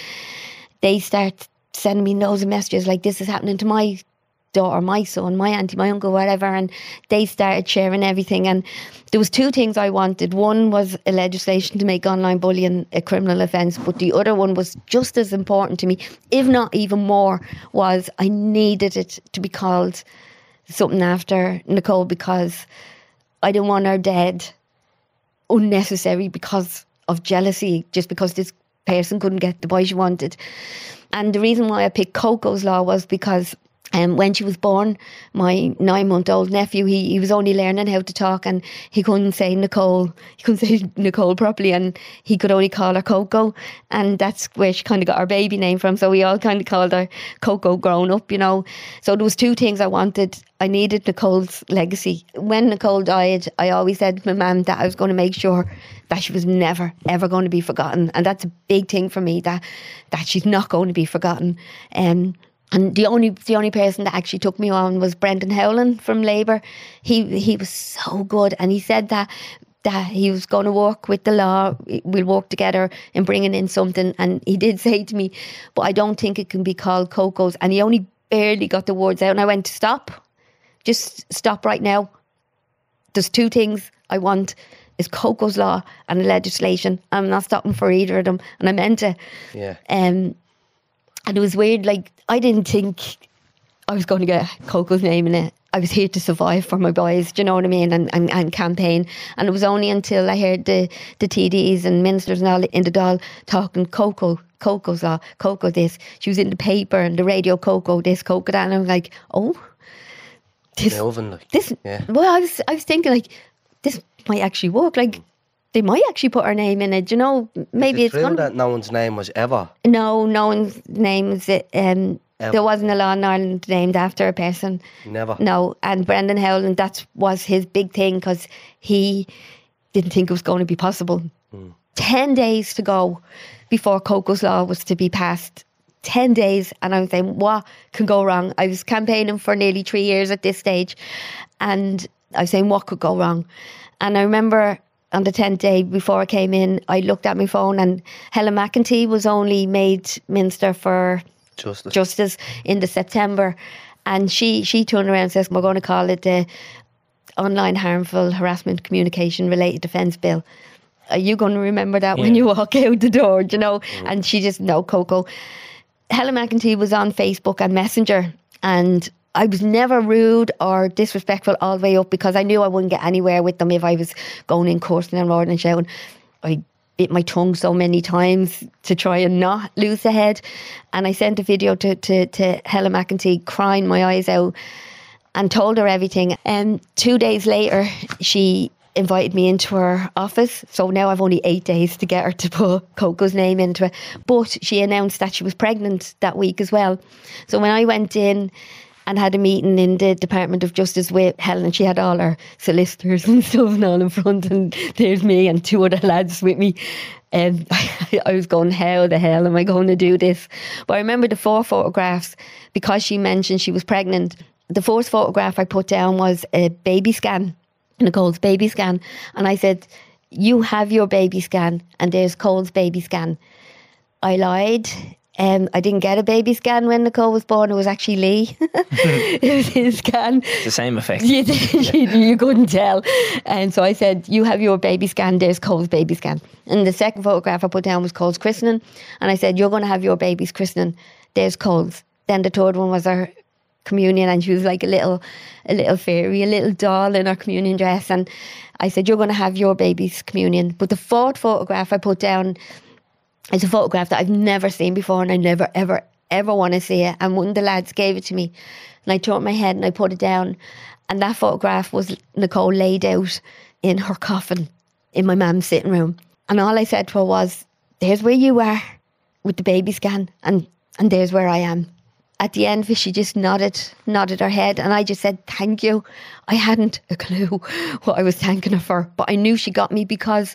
they start sending me loads of messages like this is happening to my daughter, my son, my auntie, my uncle, whatever, and they started sharing everything. And there was two things I wanted. One was a legislation to make online bullying a criminal offence, but the other one was just as important to me, if not even more, was I needed it to be called something after Nicole because I didn't want her dead unnecessary because of jealousy, just because this person couldn't get the boy she wanted. And the reason why I picked Coco's Law was because um, when she was born, my nine month old nephew, he, he was only learning how to talk and he couldn't say Nicole. He couldn't [laughs] say Nicole properly and he could only call her Coco. And that's where she kind of got her baby name from. So we all kind of called her Coco grown up, you know. So there was two things I wanted. I needed Nicole's legacy. When Nicole died, I always said to my mum that I was going to make sure that she was never, ever going to be forgotten. And that's a big thing for me, that, that she's not going to be forgotten. Um, and the only the only person that actually took me on was Brendan Howlin from Labour. He he was so good, and he said that that he was going to work with the law. We'll work together in bringing in something. And he did [laughs] say to me, "But I don't think it can be called Coco's." And he only barely got the words out, and I went, "Stop, just stop right now." There's two things I want. Is Coco's law and the legislation. I'm not stopping for either of them, and I meant it. Yeah. Um, and it was weird. Like I didn't think I was going to get Coco's name in it. I was here to survive for my boys. Do you know what I mean? And, and and campaign. And it was only until I heard the the TDs and ministers and all in the Dáil talking Coco Coco's law, Coco this. She was in the paper and the radio, Coco this, Coco that. And I'm like, oh, this, oven, like. this. Yeah. Well, I was, I was thinking like, this might actually work. Like, they might actually put her name in it. You know, maybe it's it true that no one's name was ever. No, no one's name is it. Um, Ever. there wasn't a law in Ireland named after a person. Never. No, and Brendan Howlin, that was his big thing because he didn't think it was going to be possible. Hmm. 10 days to go before Coco's Law was to be passed. 10 days, and I was saying, what can go wrong? I was campaigning for nearly three years at this stage, and I was saying, what could go wrong? And I remember on the 10th day before I came in, I looked at my phone, and Helen McEntee was only made Minister for Justice. Justice in the September, and she she turned around and says, "We're going to call it the Online Harmful Harassment Communication Related Defence Bill." Are you going to remember that when you walk [laughs] out the door? do You know, and she just no Coco. Helen McEntee was on Facebook and Messenger, and I was never rude or disrespectful all the way up because I knew I wouldn't get anywhere with them if I was going in cursing and roaring and shouting. I bit my tongue so many times to try and not lose the head, and I sent a video to to, to Helen McEntee crying my eyes out and told her everything. And two days later, she invited me into her office. So now I've only eight days to get her to put Coco's name into it. But she announced that she was pregnant that week as well. So when I went in and had a meeting in the Department of Justice with Helen, she had all her solicitors [laughs] and stuff and all in front, and there's me and two other lads with me. Um, and [laughs] I was going, how the hell am I going to do this? But I remember the four photographs because she mentioned she was pregnant. The first photograph I put down was a baby scan, Nicole's baby scan. And I said, You have your baby scan, and there's Cole's baby scan. I lied. Um, I didn't get a baby scan when Nicole was born. It was actually Lee. [laughs] it was his scan. It's the same effect. [laughs] You, you, [laughs] you couldn't tell. And so I said, You have your baby scan, there's Cole's baby scan. And the second photograph I put down was Cole's christening. And I said, You're going to have your baby's christening, there's Cole's. Then the third one was her communion, and she was like a little, a little fairy, a little doll in her communion dress. And I said, You're going to have your baby's communion. But the fourth photograph I put down is a photograph that I've never seen before, and I never, ever, ever want to see it. And one of the lads gave it to me, and I turned my head and I put it down, and that photograph was Nicole laid out in her coffin in my mum's sitting room, and all I said to her was, "There's where you are with the baby scan, and and there's where I am." At the end she just nodded, nodded her head, and I just said, "Thank you." I hadn't a clue [laughs] what I was thanking her for, but I knew she got me because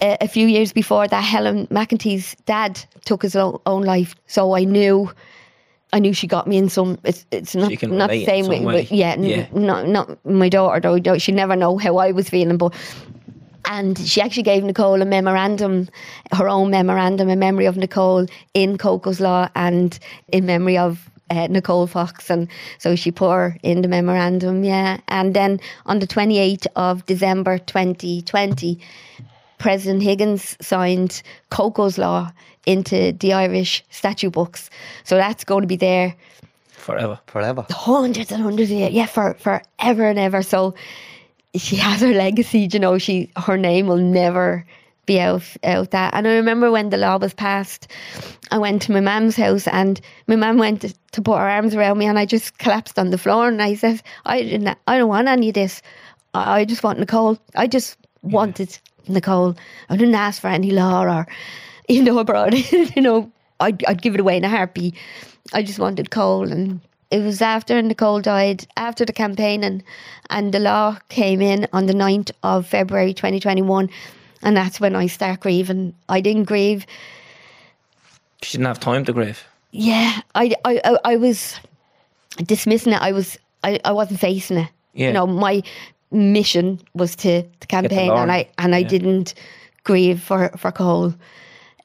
a, a few years before that, Helen McEntee's dad took his own, own life. So I knew, I knew she got me in some. It's it's not not the same way, way. but yeah, Yeah. not not my daughter though. though She never know how I was feeling, but. And she actually gave Nicole a memorandum, her own memorandum, in memory of Nicole in Coco's Law and in memory of uh, Nicole Fox. And so she put her in the memorandum, yeah. And then on the 28th of December 2020, President Higgins signed Coco's Law into the Irish statute books. So that's going to be there Forever. Forever. hundreds and hundreds of years, yeah, for forever and ever. So she has her legacy, you know, she her name will never be out out that. And I remember when the law was passed, I went to my mum's house and my mum went to, to put her arms around me and I just collapsed on the floor and I said, I didn't I don't want any of this. I, I just want Nicole. I just wanted Nicole. I didn't ask for any law or I brought it, [laughs] you know, I'd, I'd give it away in a heartbeat. I just wanted Cole and it was after Nicole died, after the campaign and, and the law came in on the 9th of February 2021 and that's when I start grieving. I didn't grieve. She didn't have time to grieve. Yeah, I, I, I, I was dismissing it. I was I, I wasn't facing it. Yeah. You know, my mission was to, to campaign and I and I yeah. didn't grieve for, for Cole.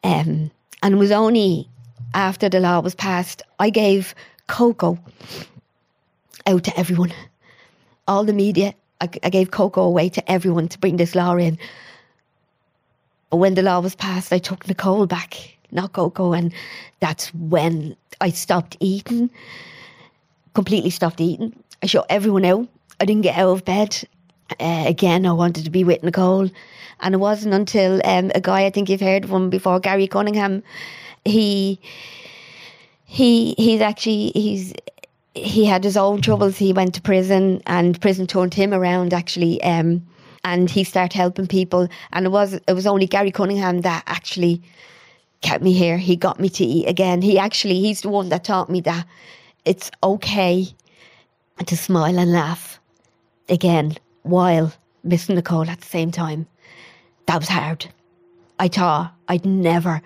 Um, and it was only after the law was passed, I gave Coco out to everyone. All the media, I, I gave Coco away to everyone to bring this law in. But when the law was passed, I took Nicole back, not Coco, and that's when I stopped eating. Completely stopped eating. I shut everyone out. I didn't get out of bed. Uh, again, I wanted to be with Nicole, and it wasn't until um, a guy I think you've heard of him before, Gary Cunningham, he he he's actually he's he had his own troubles. He went to prison, and prison turned him around actually. Um, and he started helping people. And it was it was only Gary Cunningham that actually kept me here. He got me to eat again. He actually he's the one that taught me that it's okay to smile and laugh again while missing Nicole at the same time. That was hard. I thought I'd never.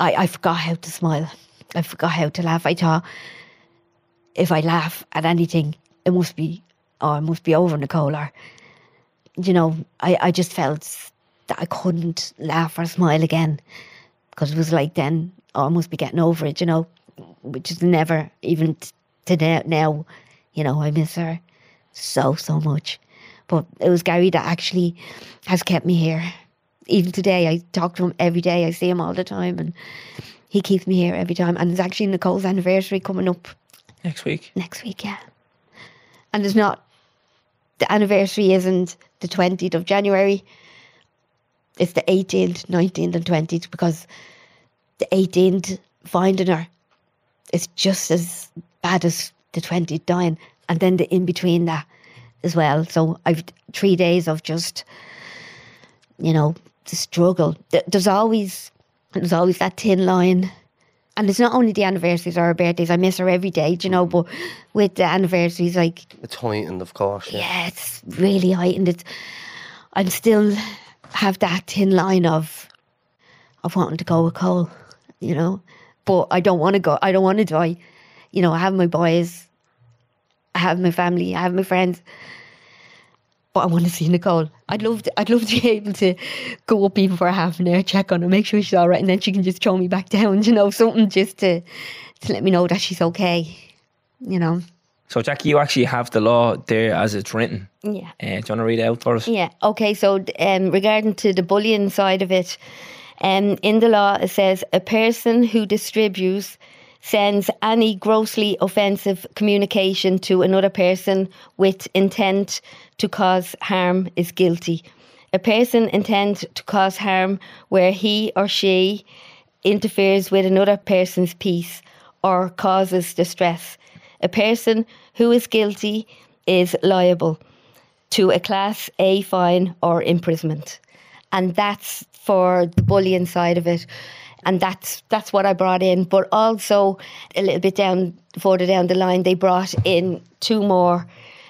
I, I forgot how to smile. I forgot how to laugh. I thought if I laugh at anything, it must be, oh, it must be over, Nicole. Or, you know, I, I just felt that I couldn't laugh or smile again because it was like then, oh, I must be getting over it, you know, which is never, even to now, now, you know, I miss her so, so much. But it was Gary that actually has kept me here. Even today, I talk to him every day. I see him all the time, and he keeps me here every time. And it's actually Nicole's anniversary coming up Next week. next week, yeah. And it's not the anniversary isn't the twentieth of January. It's the eighteenth, nineteenth, and twentieth because the eighteenth finding her is just as bad as the twentieth dying, and then the in between that as well. So I've three days of just, you know, the struggle. There's always there's always that thin line. And it's not only the anniversaries or her birthdays. I miss her every day, you know. But with the anniversaries, like It's heightened, of course. Yeah. yeah, it's really heightened. It's I'm still have that thin line of of wanting to go with Cole, you know. But I don't want to go. I don't want to die. You know, I have my boys, I have my family, I have my friends. But I want to see Nicole. I'd love to, I'd love to be able to go up even for a half an hour, check on her, make sure she's all right, and then she can just throw me back [laughs] down, you know, something just to to let me know that she's okay. You know. So, Jackie, you actually have the law there as it's written. Yeah. Uh, do you want to read it out for us? Yeah. Okay. So, um, regarding to the bullying side of it, um, in the law it says a person who distributes, sends any grossly offensive communication to another person with intent to cause harm is guilty. A person intends to cause harm where he or she interferes with another person's peace or causes distress. A person who is guilty is liable to a class A fine or imprisonment. And that's for the bullying side of it. And that's that's what I brought in. But also a little bit down further down the line they brought in two more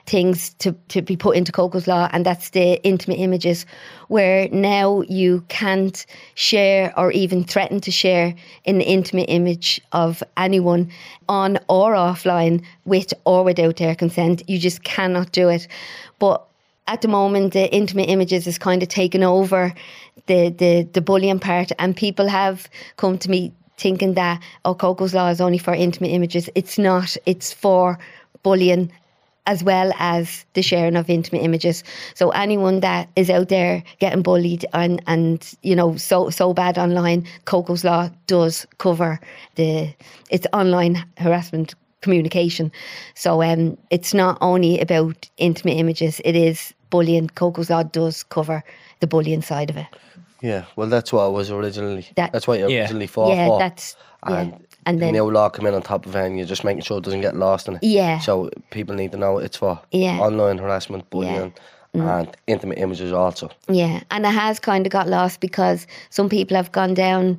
things to, to be put into Coco's law and that's the intimate images where now you can't share or even threaten to share an intimate image of anyone on or offline with or without their consent. You just cannot do it. But at the moment the intimate images is kind of taken over the, the, the bullying part and people have come to me thinking that oh Coco's law is only for intimate images. It's not. It's for bullying as well as the sharing of intimate images. So anyone that is out there getting bullied and and you know so so bad online, Coco's law does cover the it's online harassment communication. So um it's not only about intimate images, it is bullying. Coco's law does cover the bullying side of it. Yeah, well, that's what I was originally. That- that's what you Yeah. originally fought yeah, for. that's yeah. and, And the then new law come in on top of it, and you're just making sure it doesn't get lost in it. Yeah. So people need to know it's for Yeah. online harassment, bullying, and intimate images also. Yeah, and it has kind of got lost because some people have gone down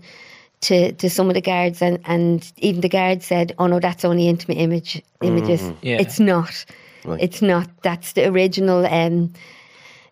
to, to some of the guards, and, and even the guards said, "Oh no, that's only intimate image images. Yeah. It's not. Right. It's not. That's the original. Um,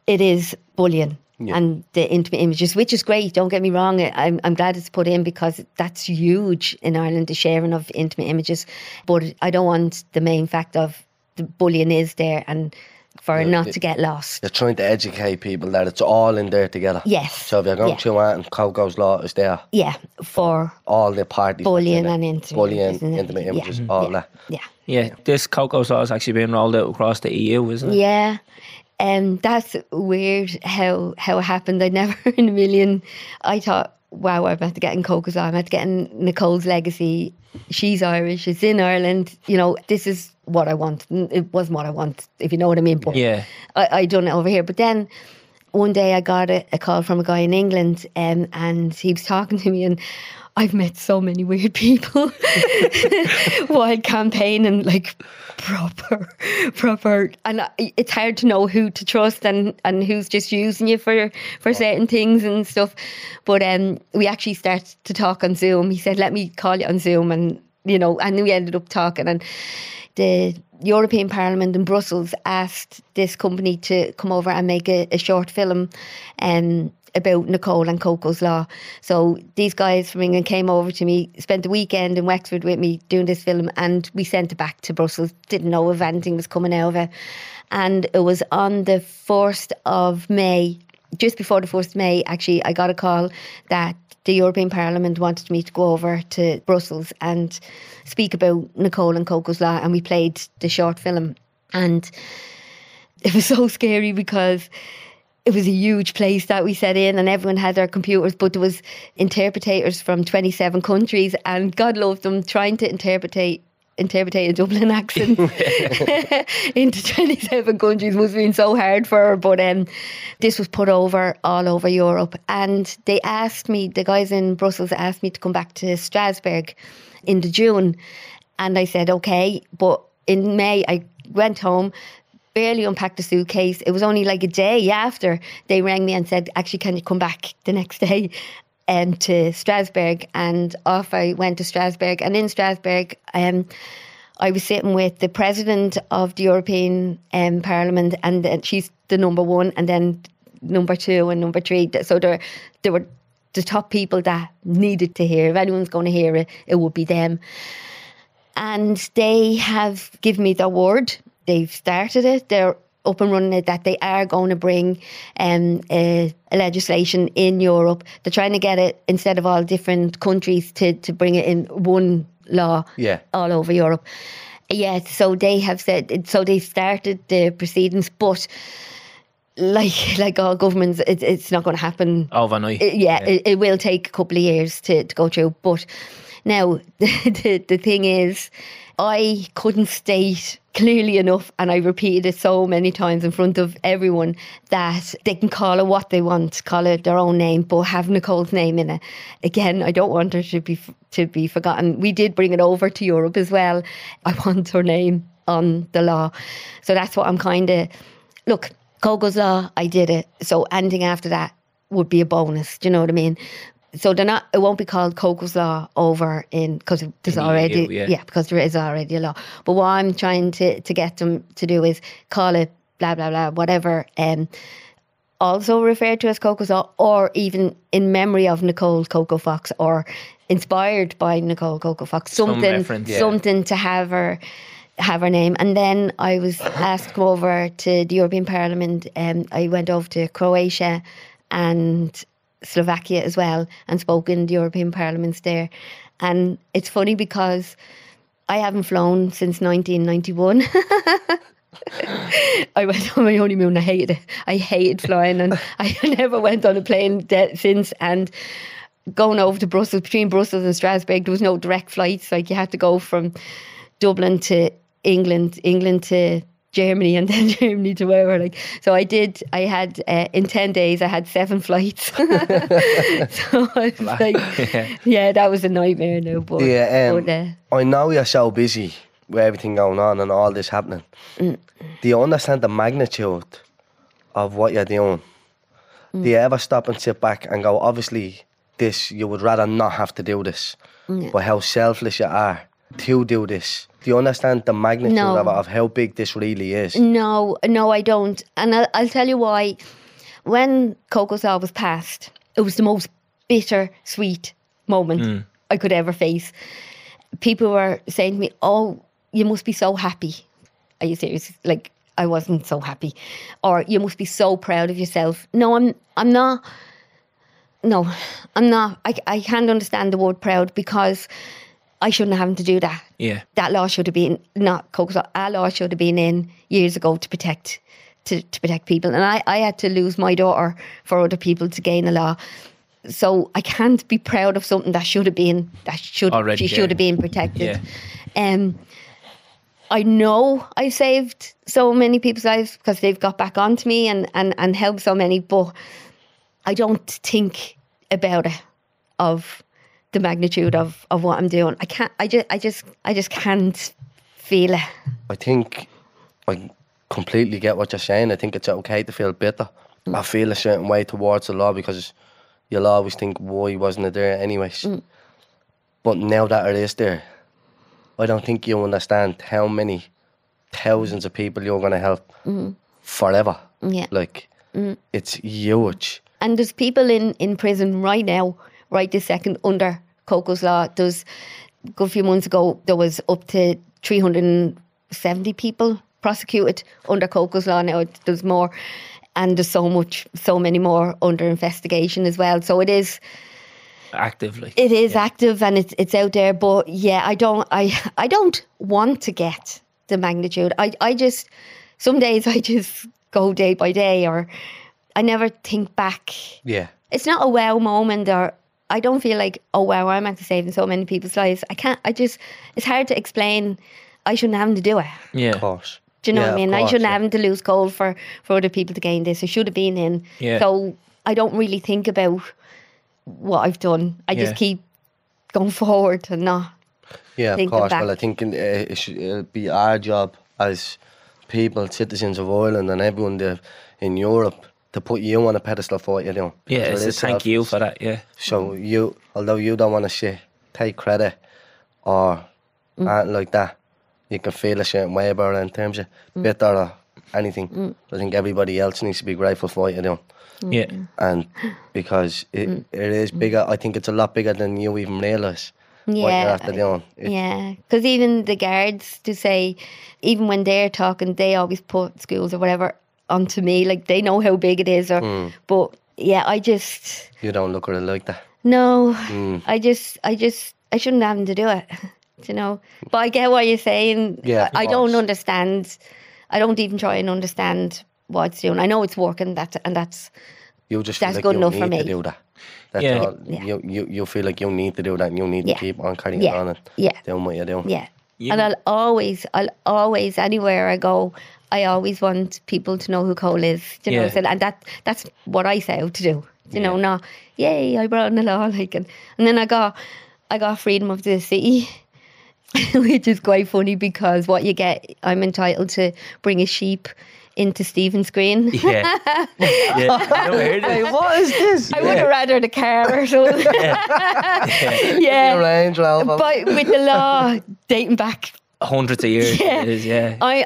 it is bullying." And the intimate images, which is great. Don't get me wrong. I- I'm I'm glad it's put in because that's huge in Ireland. The sharing of intimate images, but I don't want the main fact of the bullying is there and for it not to get lost. You're trying to educate people that it's all in there together. Yes. So if you're going Yeah. through it and Coco's law is there, Yeah, for all the parties. Bullying and it. intimate bullying, images, isn't it? intimate Yeah. all yeah. that. Yeah. Yeah, this Coco's law has actually been rolled out across the EU, isn't it? Yeah. Um, that's weird how how it happened. I never [laughs] in a million I thought, wow, I'm at to getting Coco's law, I'm at to get in Nicole's legacy. She's Irish, it's in Ireland, you know, this is what I want. It wasn't what I want, if you know what I mean. But Yeah. I, I done it over here. But then one day I got a, a call from a guy in England um, and he was talking to me and I've met so many weird people [laughs] while campaigning, like proper, proper. And it's hard to know who to trust and, and who's just using you for, for certain things and stuff. But um, we actually started to talk on Zoom. He said, let me call you on Zoom. And, you know, and we ended up talking. And the European Parliament in Brussels asked this company to come over and make a, a short film um, about Nicole and Coco's Law. So these guys from England came over to me, spent the weekend in Wexford with me doing this film, and we sent it back to Brussels. Didn't know if anything was coming out of it. And it was on the 1st of May, just before the 1st of May, actually, I got a call that the European Parliament wanted me to go over to Brussels and speak about Nicole and Coco's Law, and we played the short film. And it was so scary because it was a huge place that we set in and everyone had their computers but there was interpreters from 27 countries and God love them trying to interpretate interpretate a Dublin [laughs] accent [laughs] [laughs] into 27 countries must have been so hard for her but um, this was put over all over Europe. And they asked me the guys in Brussels asked me to come back to Strasbourg in the June. And I said okay but in May I went home barely unpacked the suitcase. It was only like a day after they rang me and said, actually, can you come back the next day um, to Strasbourg? And off I went to Strasbourg. And in Strasbourg, um, I was sitting with the president of the European um, Parliament, and she's the number one, and then number two and number three. So there, there were the top people that needed to hear. If anyone's going to hear it, it would be them. And they have given me the word. They've started it. They're up and running it that they are going to bring um, a, a legislation in Europe. They're trying to get it instead of all different countries to, to bring it in one law Yeah. all over Europe. Yeah, so they have said so they started the proceedings, but like [laughs] like all governments, it, it's not going to happen Overnight. it- yeah, It, it will take a couple of years to, to go through. But now, the, [laughs] the, the thing is, I couldn't state clearly enough, and I repeated it so many times in front of everyone, that they can call it what they want, call it their own name, but have Nicole's name in it. Again, I don't want her to be to be forgotten. We did bring it over to Europe as well. I [laughs] want her name on the law, so that's what I'm kind of look. Coco's law, I did it. So anything after that would be a bonus. Do you know what I mean? So they're not. It won't be called Coco's law over in because there's In the already EU, yeah. because there is already a law. But what I'm trying to to get them to do is call it blah blah blah whatever. Um, also referred to as Coco's law, or even in memory of Nicole Coco Fox, or inspired by Nicole Coco Fox. Some Something, reference. Yeah. something to have her have her name. And then I was asked over to the European Parliament. Um, I went over to Croatia and Slovakia as well and spoke in the European Parliaments there. And it's funny because I haven't flown since 1991. [laughs] I went on my honeymoon. I hated it. I hated flying, and I [laughs] never went on a plane de- since. And going over to Brussels, between Brussels and Strasbourg, there was no direct flights. Like you had to go from Dublin to England, England to Germany, and then [laughs] Germany to wherever. Like so, I did. I had uh, in ten days, I had seven flights. [laughs] [laughs] so I was like, yeah. that was a nightmare. Now, but, Yeah, um, but, uh, I know you're so busy with everything going on and all this happening. Mm. Do you understand the magnitude of what you're doing? Mm. Do you ever stop and sit back and go, obviously, this, you would rather not have to do this, but how selfless you are to do this? Do you understand the magnitude No. of of how big this really is? No, no, I don't. And I'll, I'll tell you why. When Coco's Law was passed, it was the most bitter, sweet moment hmm. I could ever face. People were saying to me, Oh, you must be so happy. Are you serious? Like, I wasn't so happy. Or you must be so proud of yourself. No, I'm I'm not no, I'm not. I, I can't understand the word proud because I shouldn't have to do that Yeah. that law should have been not Coco's law, a law should have been in years ago to protect to, to protect people. And I, I had to lose my daughter for other people to gain a law. So I can't be proud of something that should have been that should Already she should have been protected. Yeah. Um I know I saved so many people's lives because they've got back onto me and, and, and helped so many, but I don't think about it of the magnitude of, of what I'm doing. I can't. I just. I just. I just can't feel it. I think I completely get what you're saying. I think it's okay to feel bitter. I feel a certain way towards the law because you'll always think, why wasn't it there anyways? Mm. But now that it is there, I don't think you understand how many thousands of people you're going to help mm. forever. Yeah. Like, mm. it's huge. And there's people in, in prison right now, right this second, under Coco's law. There's a good few months ago, there was up to 370 people prosecuted under Coco's law. Now it- there's more, and there's so much, so many more under investigation as well. So it is, Actively. it is active and it's it's out there. But yeah, I don't, I, I don't want to get the magnitude. I, I just, some days [laughs] I just go day by day, or I never think back Yeah. it's not a wow moment or I don't feel like, oh wow, I'm actually saving so many people's lives. I can't I just it's hard to explain I shouldn't have to do it. yeah. Of course. Do you know Yeah, what I of mean? I shouldn't yeah. have to lose Cole for, for other people to gain this. I should have been in. Yeah. So I don't really think about what I've done. I Yeah. just keep going forward and not Yeah, of thinking course. Well, I think in, uh, it should, it'll be our job as people, citizens of Ireland, and everyone there in Europe to put you on a pedestal for what you're doing. Yeah, So it's a thank you for that. Yeah. So you, although you don't want to say take credit or Mm. anything like that, you can feel a certain way about it in terms of Mm. bitter or anything. I think everybody else needs to be grateful for what you're doing. Yeah. And because [laughs] it, Mm. it is bigger, I think it's a lot bigger than you even realise what you're Yeah, after doing. Yeah, because even the guards to say, even when they're talking, they always put schools or whatever onto me. Like they know how big it is. Or, Hmm. but yeah, I just You don't look at it like that. no. Hmm. I just, I just, I shouldn't have to do it. [laughs] You know, but I get what you're saying. Yeah, I, I don't understand. I don't even try and understand what it's doing. I know it's working. That and that's You just That's feel like good you enough need for to me. do that. That's Yeah. all. Yeah. You, you you feel like you need to do that and you need Yeah. to keep on carrying Yeah. on and Yeah. doing what you're doing. Yeah. You- And I'll always, I'll always, anywhere I go, I always want people to know who Cole is. You know, Yeah. so, and that that's what I set out to do. You know, not yay, I brought in the law, [laughs] like, and, and then I got, I got freedom of the city, [laughs] which is quite funny because what you get, I'm entitled to bring a sheep into Stephen's Green. Yeah. [laughs] yeah. I know, I heard it. what is this? I would have rather the car or something. yeah. Range Rover. But with the law dating back Hundreds of years. Yeah. It is, yeah. I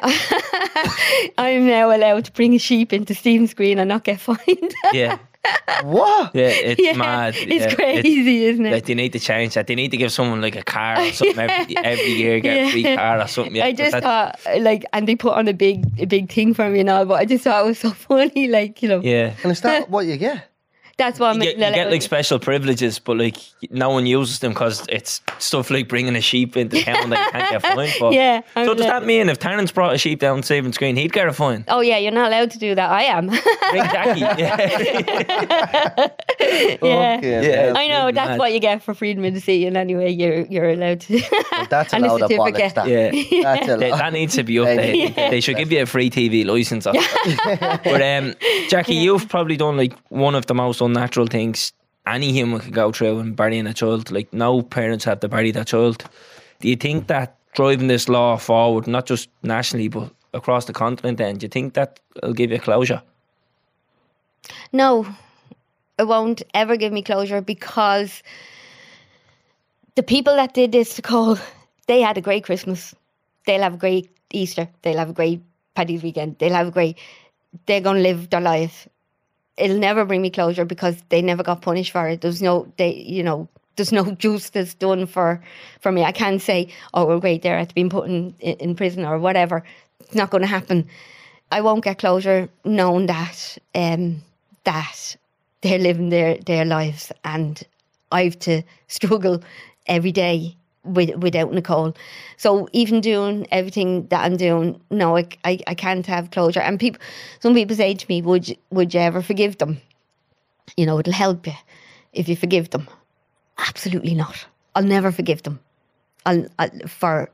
[laughs] I'm now allowed to bring a sheep into Stephen's Green and not get fined. Yeah. [laughs] what? Yeah. It's yeah, mad. It's yeah. crazy, isn't it? Like they need to change that. They need to give someone like a car or [laughs] something every, every year, get a free car or something. Yeah, I 'cause just thought like, and they put on a big, a big thing for me and all, but I just thought it was so funny. Like, you know, yeah. And is that what you get? That's what I'm You get, you get like special privileges, but like no one uses them because it's stuff like bringing a sheep into [laughs] town that you can't get fined for. Yeah, I'm So does that mean if Terence brought a sheep down Stephen's Green, he'd get a fine? Oh yeah, you're not allowed to do that. I am. [laughs] Bring Jackie. [laughs] Yeah. yeah. Yeah. I know Mad. that's what you get for freedom of the sea, and anyway, you're you're allowed to. That's a and a load of bollocks. certificate. That. Yeah. That's a That, lot. that needs to be updated. Yeah. They should give you a free TV license. or but um, Jackie, you've probably done like one of the most unnatural things any human could go through in burying a child. Like no parents have to bury their child. Do you think that driving this law forward, not just nationally but across the continent, then do you think that will give you closure? No, it won't ever give me closure because the people that did this to Cole, they had a great Christmas. They'll have a great Easter. They'll have a great Paddy's weekend. They'll have a great. They're going to live their life. It'll never bring me closure because they never got punished for it. There's no, they, you know, there's no [laughs] justice done for for me. I can't say, oh, well, great, they're at being put in, in, in prison or whatever. It's not going to happen. I won't get closure knowing that um, that they're living their, their lives and I've to [laughs] struggle every day with, without Nicole. So even doing everything that I'm doing, no, I, I, I can't have closure. And people, some people say to me, would you, would you ever forgive them? You know, it'll help you if you forgive them. Absolutely not. I'll never forgive them. I'll, I'll for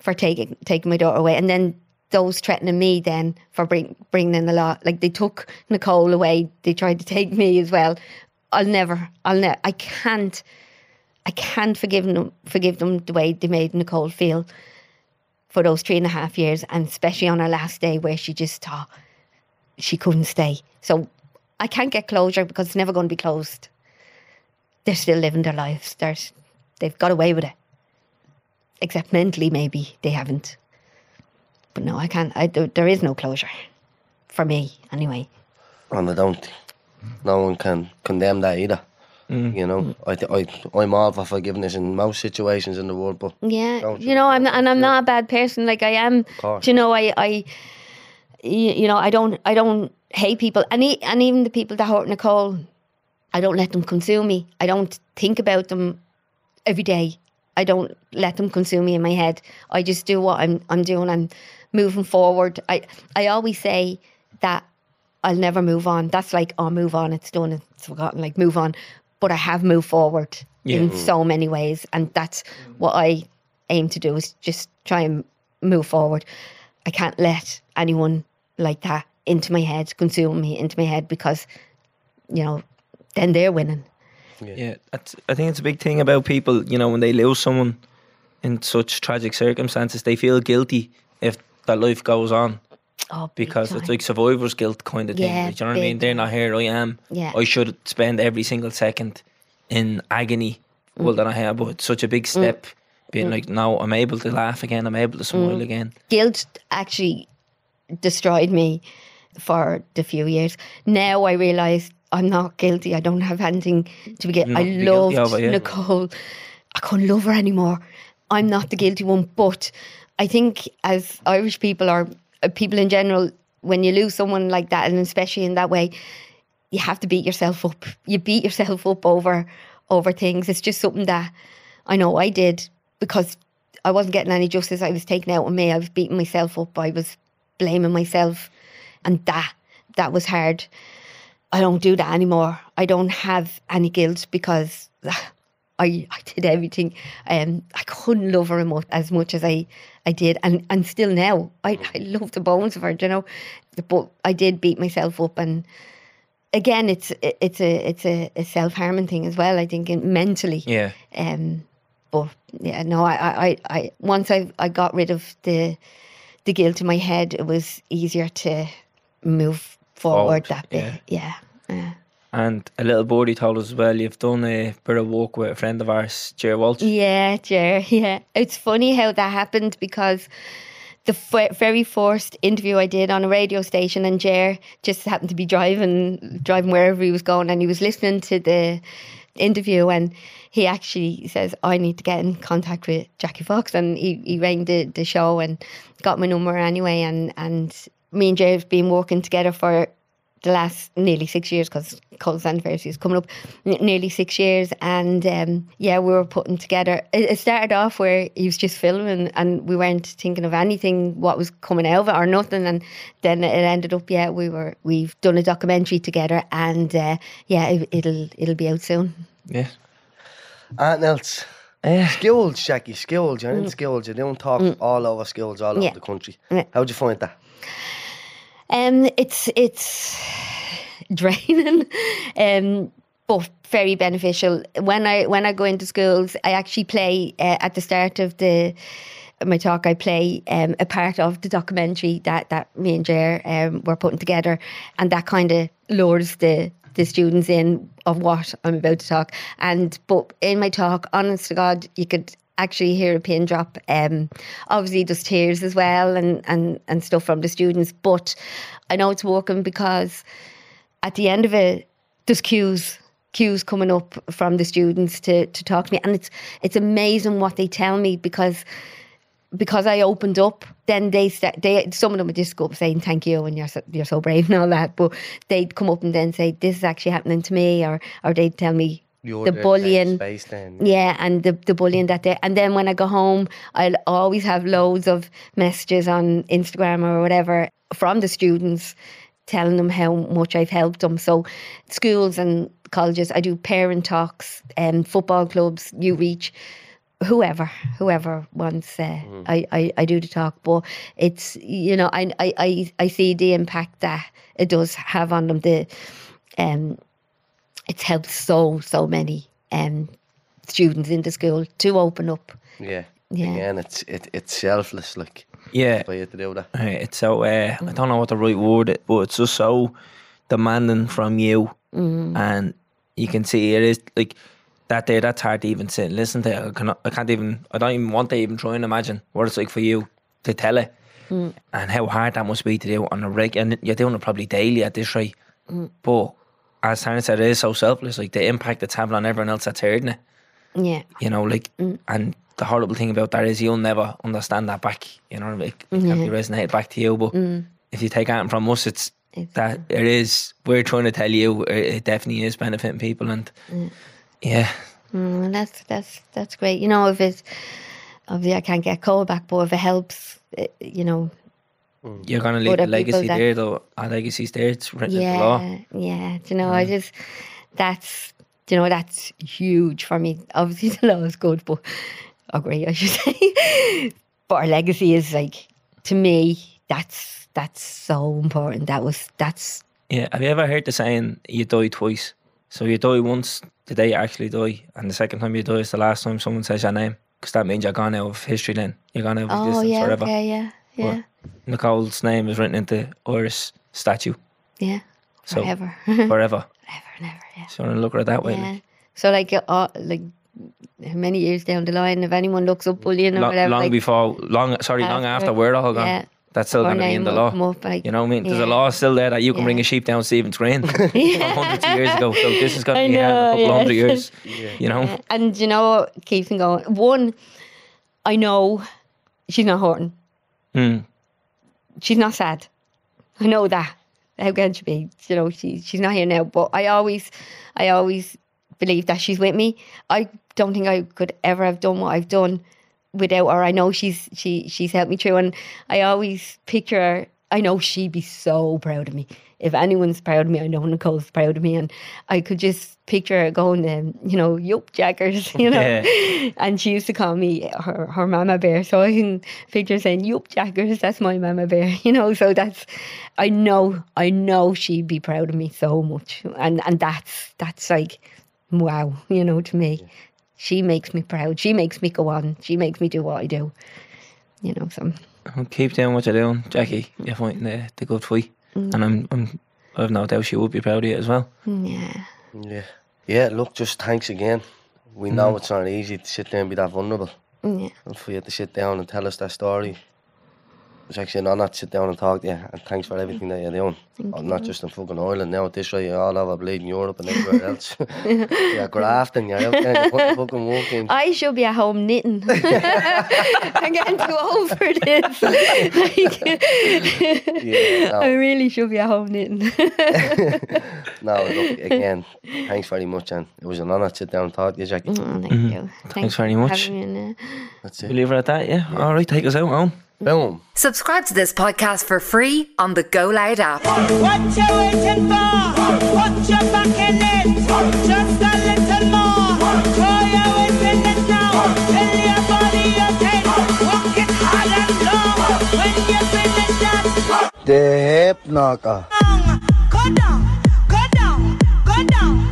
for taking taking my daughter away, and then those threatening me then for bring, bringing in the law. Like they took Nicole away, they tried to take me as well. I'll never, I'll never, I can't I can't forgive them forgive them the way they made Nicole feel for those three and a half years, and especially on her last day where she just thought she couldn't stay. So I can't get closure because it's never going to be closed. They're still living their lives. They're, they've got away with it. Except mentally, maybe they haven't. But no, I can't. I, there, there is no closure for me, anyway. And I don't. No one can condemn that either. Mm. You know, mm. I, th- I, I'm all for forgiveness in most situations in the world, but Yeah, you know, I'm not, and I'm not a bad person. Like I am. you know, I, I, you know, I don't, I don't hate people, and e- and even the people that hurt Nicole, I don't let them consume me. I don't think about them every day. I don't let them consume me in my head. I just do what I'm, I'm doing. I'm moving forward. I, I always say that I'll never move on. That's like, oh, move on. It's done. It's forgotten. Like, move on. But I have moved forward in mm. so many ways, and that's what I aim to do is just try and move forward. I can't let anyone like that into my head, consume me into my head, because you know, then they're winning. Yeah, that's, I think it's a big thing about people. You know, when they lose someone in such tragic circumstances, they feel guilty if their life goes on Oh, because it's like survivor's guilt kind of thing. Yeah, like, do you know what I mean? They're not here. I am. Yeah. I should spend every single second in agony. Mm. Well, that I have, but it's such a big step. Being like, now I'm able to laugh again. I'm able to smile Mm. again. guilt actually destroyed me for the few years. Now I realise I'm not guilty. I don't have anything to be guilty. I guilty loved yeah. Nicole. I couldn't love her anymore. I'm not the guilty one, but I think as Irish people uh, Uh, people in general, when you lose someone like that, and especially in that way, you have to beat yourself up. You beat yourself up over over things. It's just something that I know I did because I wasn't getting any justice. I was taking out on me. I was beating myself up. I was blaming myself, and that that was hard. I don't do that anymore. I don't have any guilt because [sighs] I I did everything. Um, I couldn't love her emo- as much as I I did, and and still now I I love the bones of her. You know, but I did beat myself up and again, it's it's a it's a, a self harming thing as well. I think in- mentally. Yeah. Um, but yeah, no, I, I, I, I once I I got rid of the the guilt in my head, it was easier to move forward, Forward, that bit. Yeah. yeah. And a little birdie told us as well, you've done a bit of work with a friend of ours, Jer Walsh. Yeah, Jer. [laughs] Yeah, it's funny how that happened because the f- very first interview I did on a radio station, and Jer just happened to be driving, driving wherever he was going, and he was listening to the interview, and he actually says, "I need to get in contact with Jackie Fox," and he he rang the the show and got my number anyway, and and me and Jer have been working together for the last nearly six years because Cole's anniversary is coming up, n- nearly six years. And um, yeah, we were putting together. It, it started off where he was just filming and we weren't thinking of anything, what was coming out of it or nothing. And then it ended up, yeah, we were we've done a documentary together, and uh, yeah, it, it'll it'll be out soon. Yeah. Aunt else. Skills, Jackie, skills. You're in skills. You don't talk all over skills all Mm. Yeah. over the country. Yeah. How'd you find that? Um, it's it's [sighs] draining, um, but very beneficial. When I when I go into schools, I actually play uh, at the start of the my talk. I play um, a part of the documentary that that me and Jer um, were putting together, and that kind of lures the the students in of what I'm about to talk. And but in my talk, honest to God, you could actually hear a pin drop. Um, obviously, there's tears as well and, and, and stuff from the students. But I know it's working because at the end of it, there's queues queues coming up from the students to, to talk to me, and it's it's amazing what they tell me because because I opened up, then they start, they some of them would just go up saying thank you and you're so, you're so brave and all that, but they'd come up and then say this is actually happening to me, or or they'd tell me the bullying. Space then. Yeah, and the, the bullying that they and then when I go home, I'll always have loads of messages on Instagram or whatever from the students telling them how much I've helped them. So schools and colleges, I do parent talks and football clubs, you reach whoever, whoever wants uh, I, I, I do the talk. But it's you know, I, I, I, I see the impact that it does have on them. The um it's helped so, so many um students into school to open up. Yeah. Yeah. Again, it's it, it's selfless, like Yeah, for you to do that. Right, it's so uh, I don't know what the right word is, but it's just so demanding from you, and you can see it is like that day. That's hard to even sit and listen to. I cannot. I can't even. I don't even want to even try and imagine what it's like for you to tell it, and how hard that must be to do on a reg. And you're doing it probably daily at this rate. But as Tanya said, it is so selfless. Like the impact it's having on everyone else that's hearing it. Yeah. You know, like and. The horrible thing about that is you'll never understand that back. You know, like, it can't be resonated back to you. But if you take anything from us, it's It's- that it is we're trying to tell you it it definitely is benefiting people and yeah Mm, that's that's that's great. You know, if it's obviously I can't get a call back, but if it helps, it, you know, you're mm-hmm. gonna leave a legacy that- there though ah, our legacy's there it's written in the law yeah, yeah. Do you know, I mm. just that's do you know that's huge for me. Obviously, [laughs] the law is good, but oh, great, I should [laughs] say. but our legacy is like to me. That's that's so important. That was that's yeah have you ever heard the saying you die twice so you die once the day you actually die and the second time you die is the last time someone says your name because that means you're gone out of history then you're gone out of oh existence yeah, forever okay, yeah, yeah, Nicole's name is written into Iris statue yeah. So- Forever, [laughs] forever forever and ever. Yeah. so you want to look at it that way Yeah. like, So like, uh, like many years down the line, if anyone looks up bullying or Lo- whatever, long like, before long sorry long After- after we're all gone yeah. that's still going to be in the law up, like, You know what I mean? There's a law still there that you can bring a sheep down Stephen's Green [laughs] hundreds of years ago. So this is going [laughs] to be in a know, couple hundred yes. years. You know? Yeah. And you know what keeps me going? One, I know she's not hurting. Mm. She's not sad. I know that. How can she be? You know, she she's not here now. But I always, I always believe that she's with me. I don't think I could ever have done what I've done without her. I know she's she she's helped me through, and I always picture. I know she'd be so proud of me. If anyone's proud of me, I know Nicole's proud of me, and I could just picture her going, um, you know, yup, jackers, [laughs] you know. Yeah. And she used to call me her, her mama bear. So I can picture saying, Yup, Jackers, that's my mama bear. [laughs] You know, so that's I know I know she'd be proud of me so much. And and that's that's like wow, you know, to me. She makes me proud. She makes me go on. She makes me do what I do. You know, so Well, Keep doing what you're doing, Jackie. You're fighting the, the good fight. Mm. And I'm, I'm, I've no doubt she would be proud of it as well. Mm, yeah. Yeah. Yeah, look, just thanks again. We know mm. it's not easy to sit there and be that vulnerable. Yeah. And for you to sit down and tell us that story. It's actually an honour to sit down and talk to you. And thanks for everything that you're doing. Oh, Not just in fucking Ireland now, at this rate, you're all over bleeding Europe and everywhere [laughs] else. [laughs] you're grafting, you're out there, you're putting fucking work in. I should be at home knitting. [laughs] I'm getting too old for this. like, Yeah, no. I really should be at home knitting. No, look, again, thanks very much, and it was an honour to sit down and talk to you, Jackie. Oh, thank you. Thanks, very much. having me on, uh, That's We it. leave it at that, yeah? All right, take us out home. Boom. Subscribe to this podcast for free on the Go Loud app. What you waiting for? Put your back in it. Just a little more. Throw your weight in it now. Fill your body okay. Walk it hard and long. When you finish that The hip knocker. song, go down, go down, go down.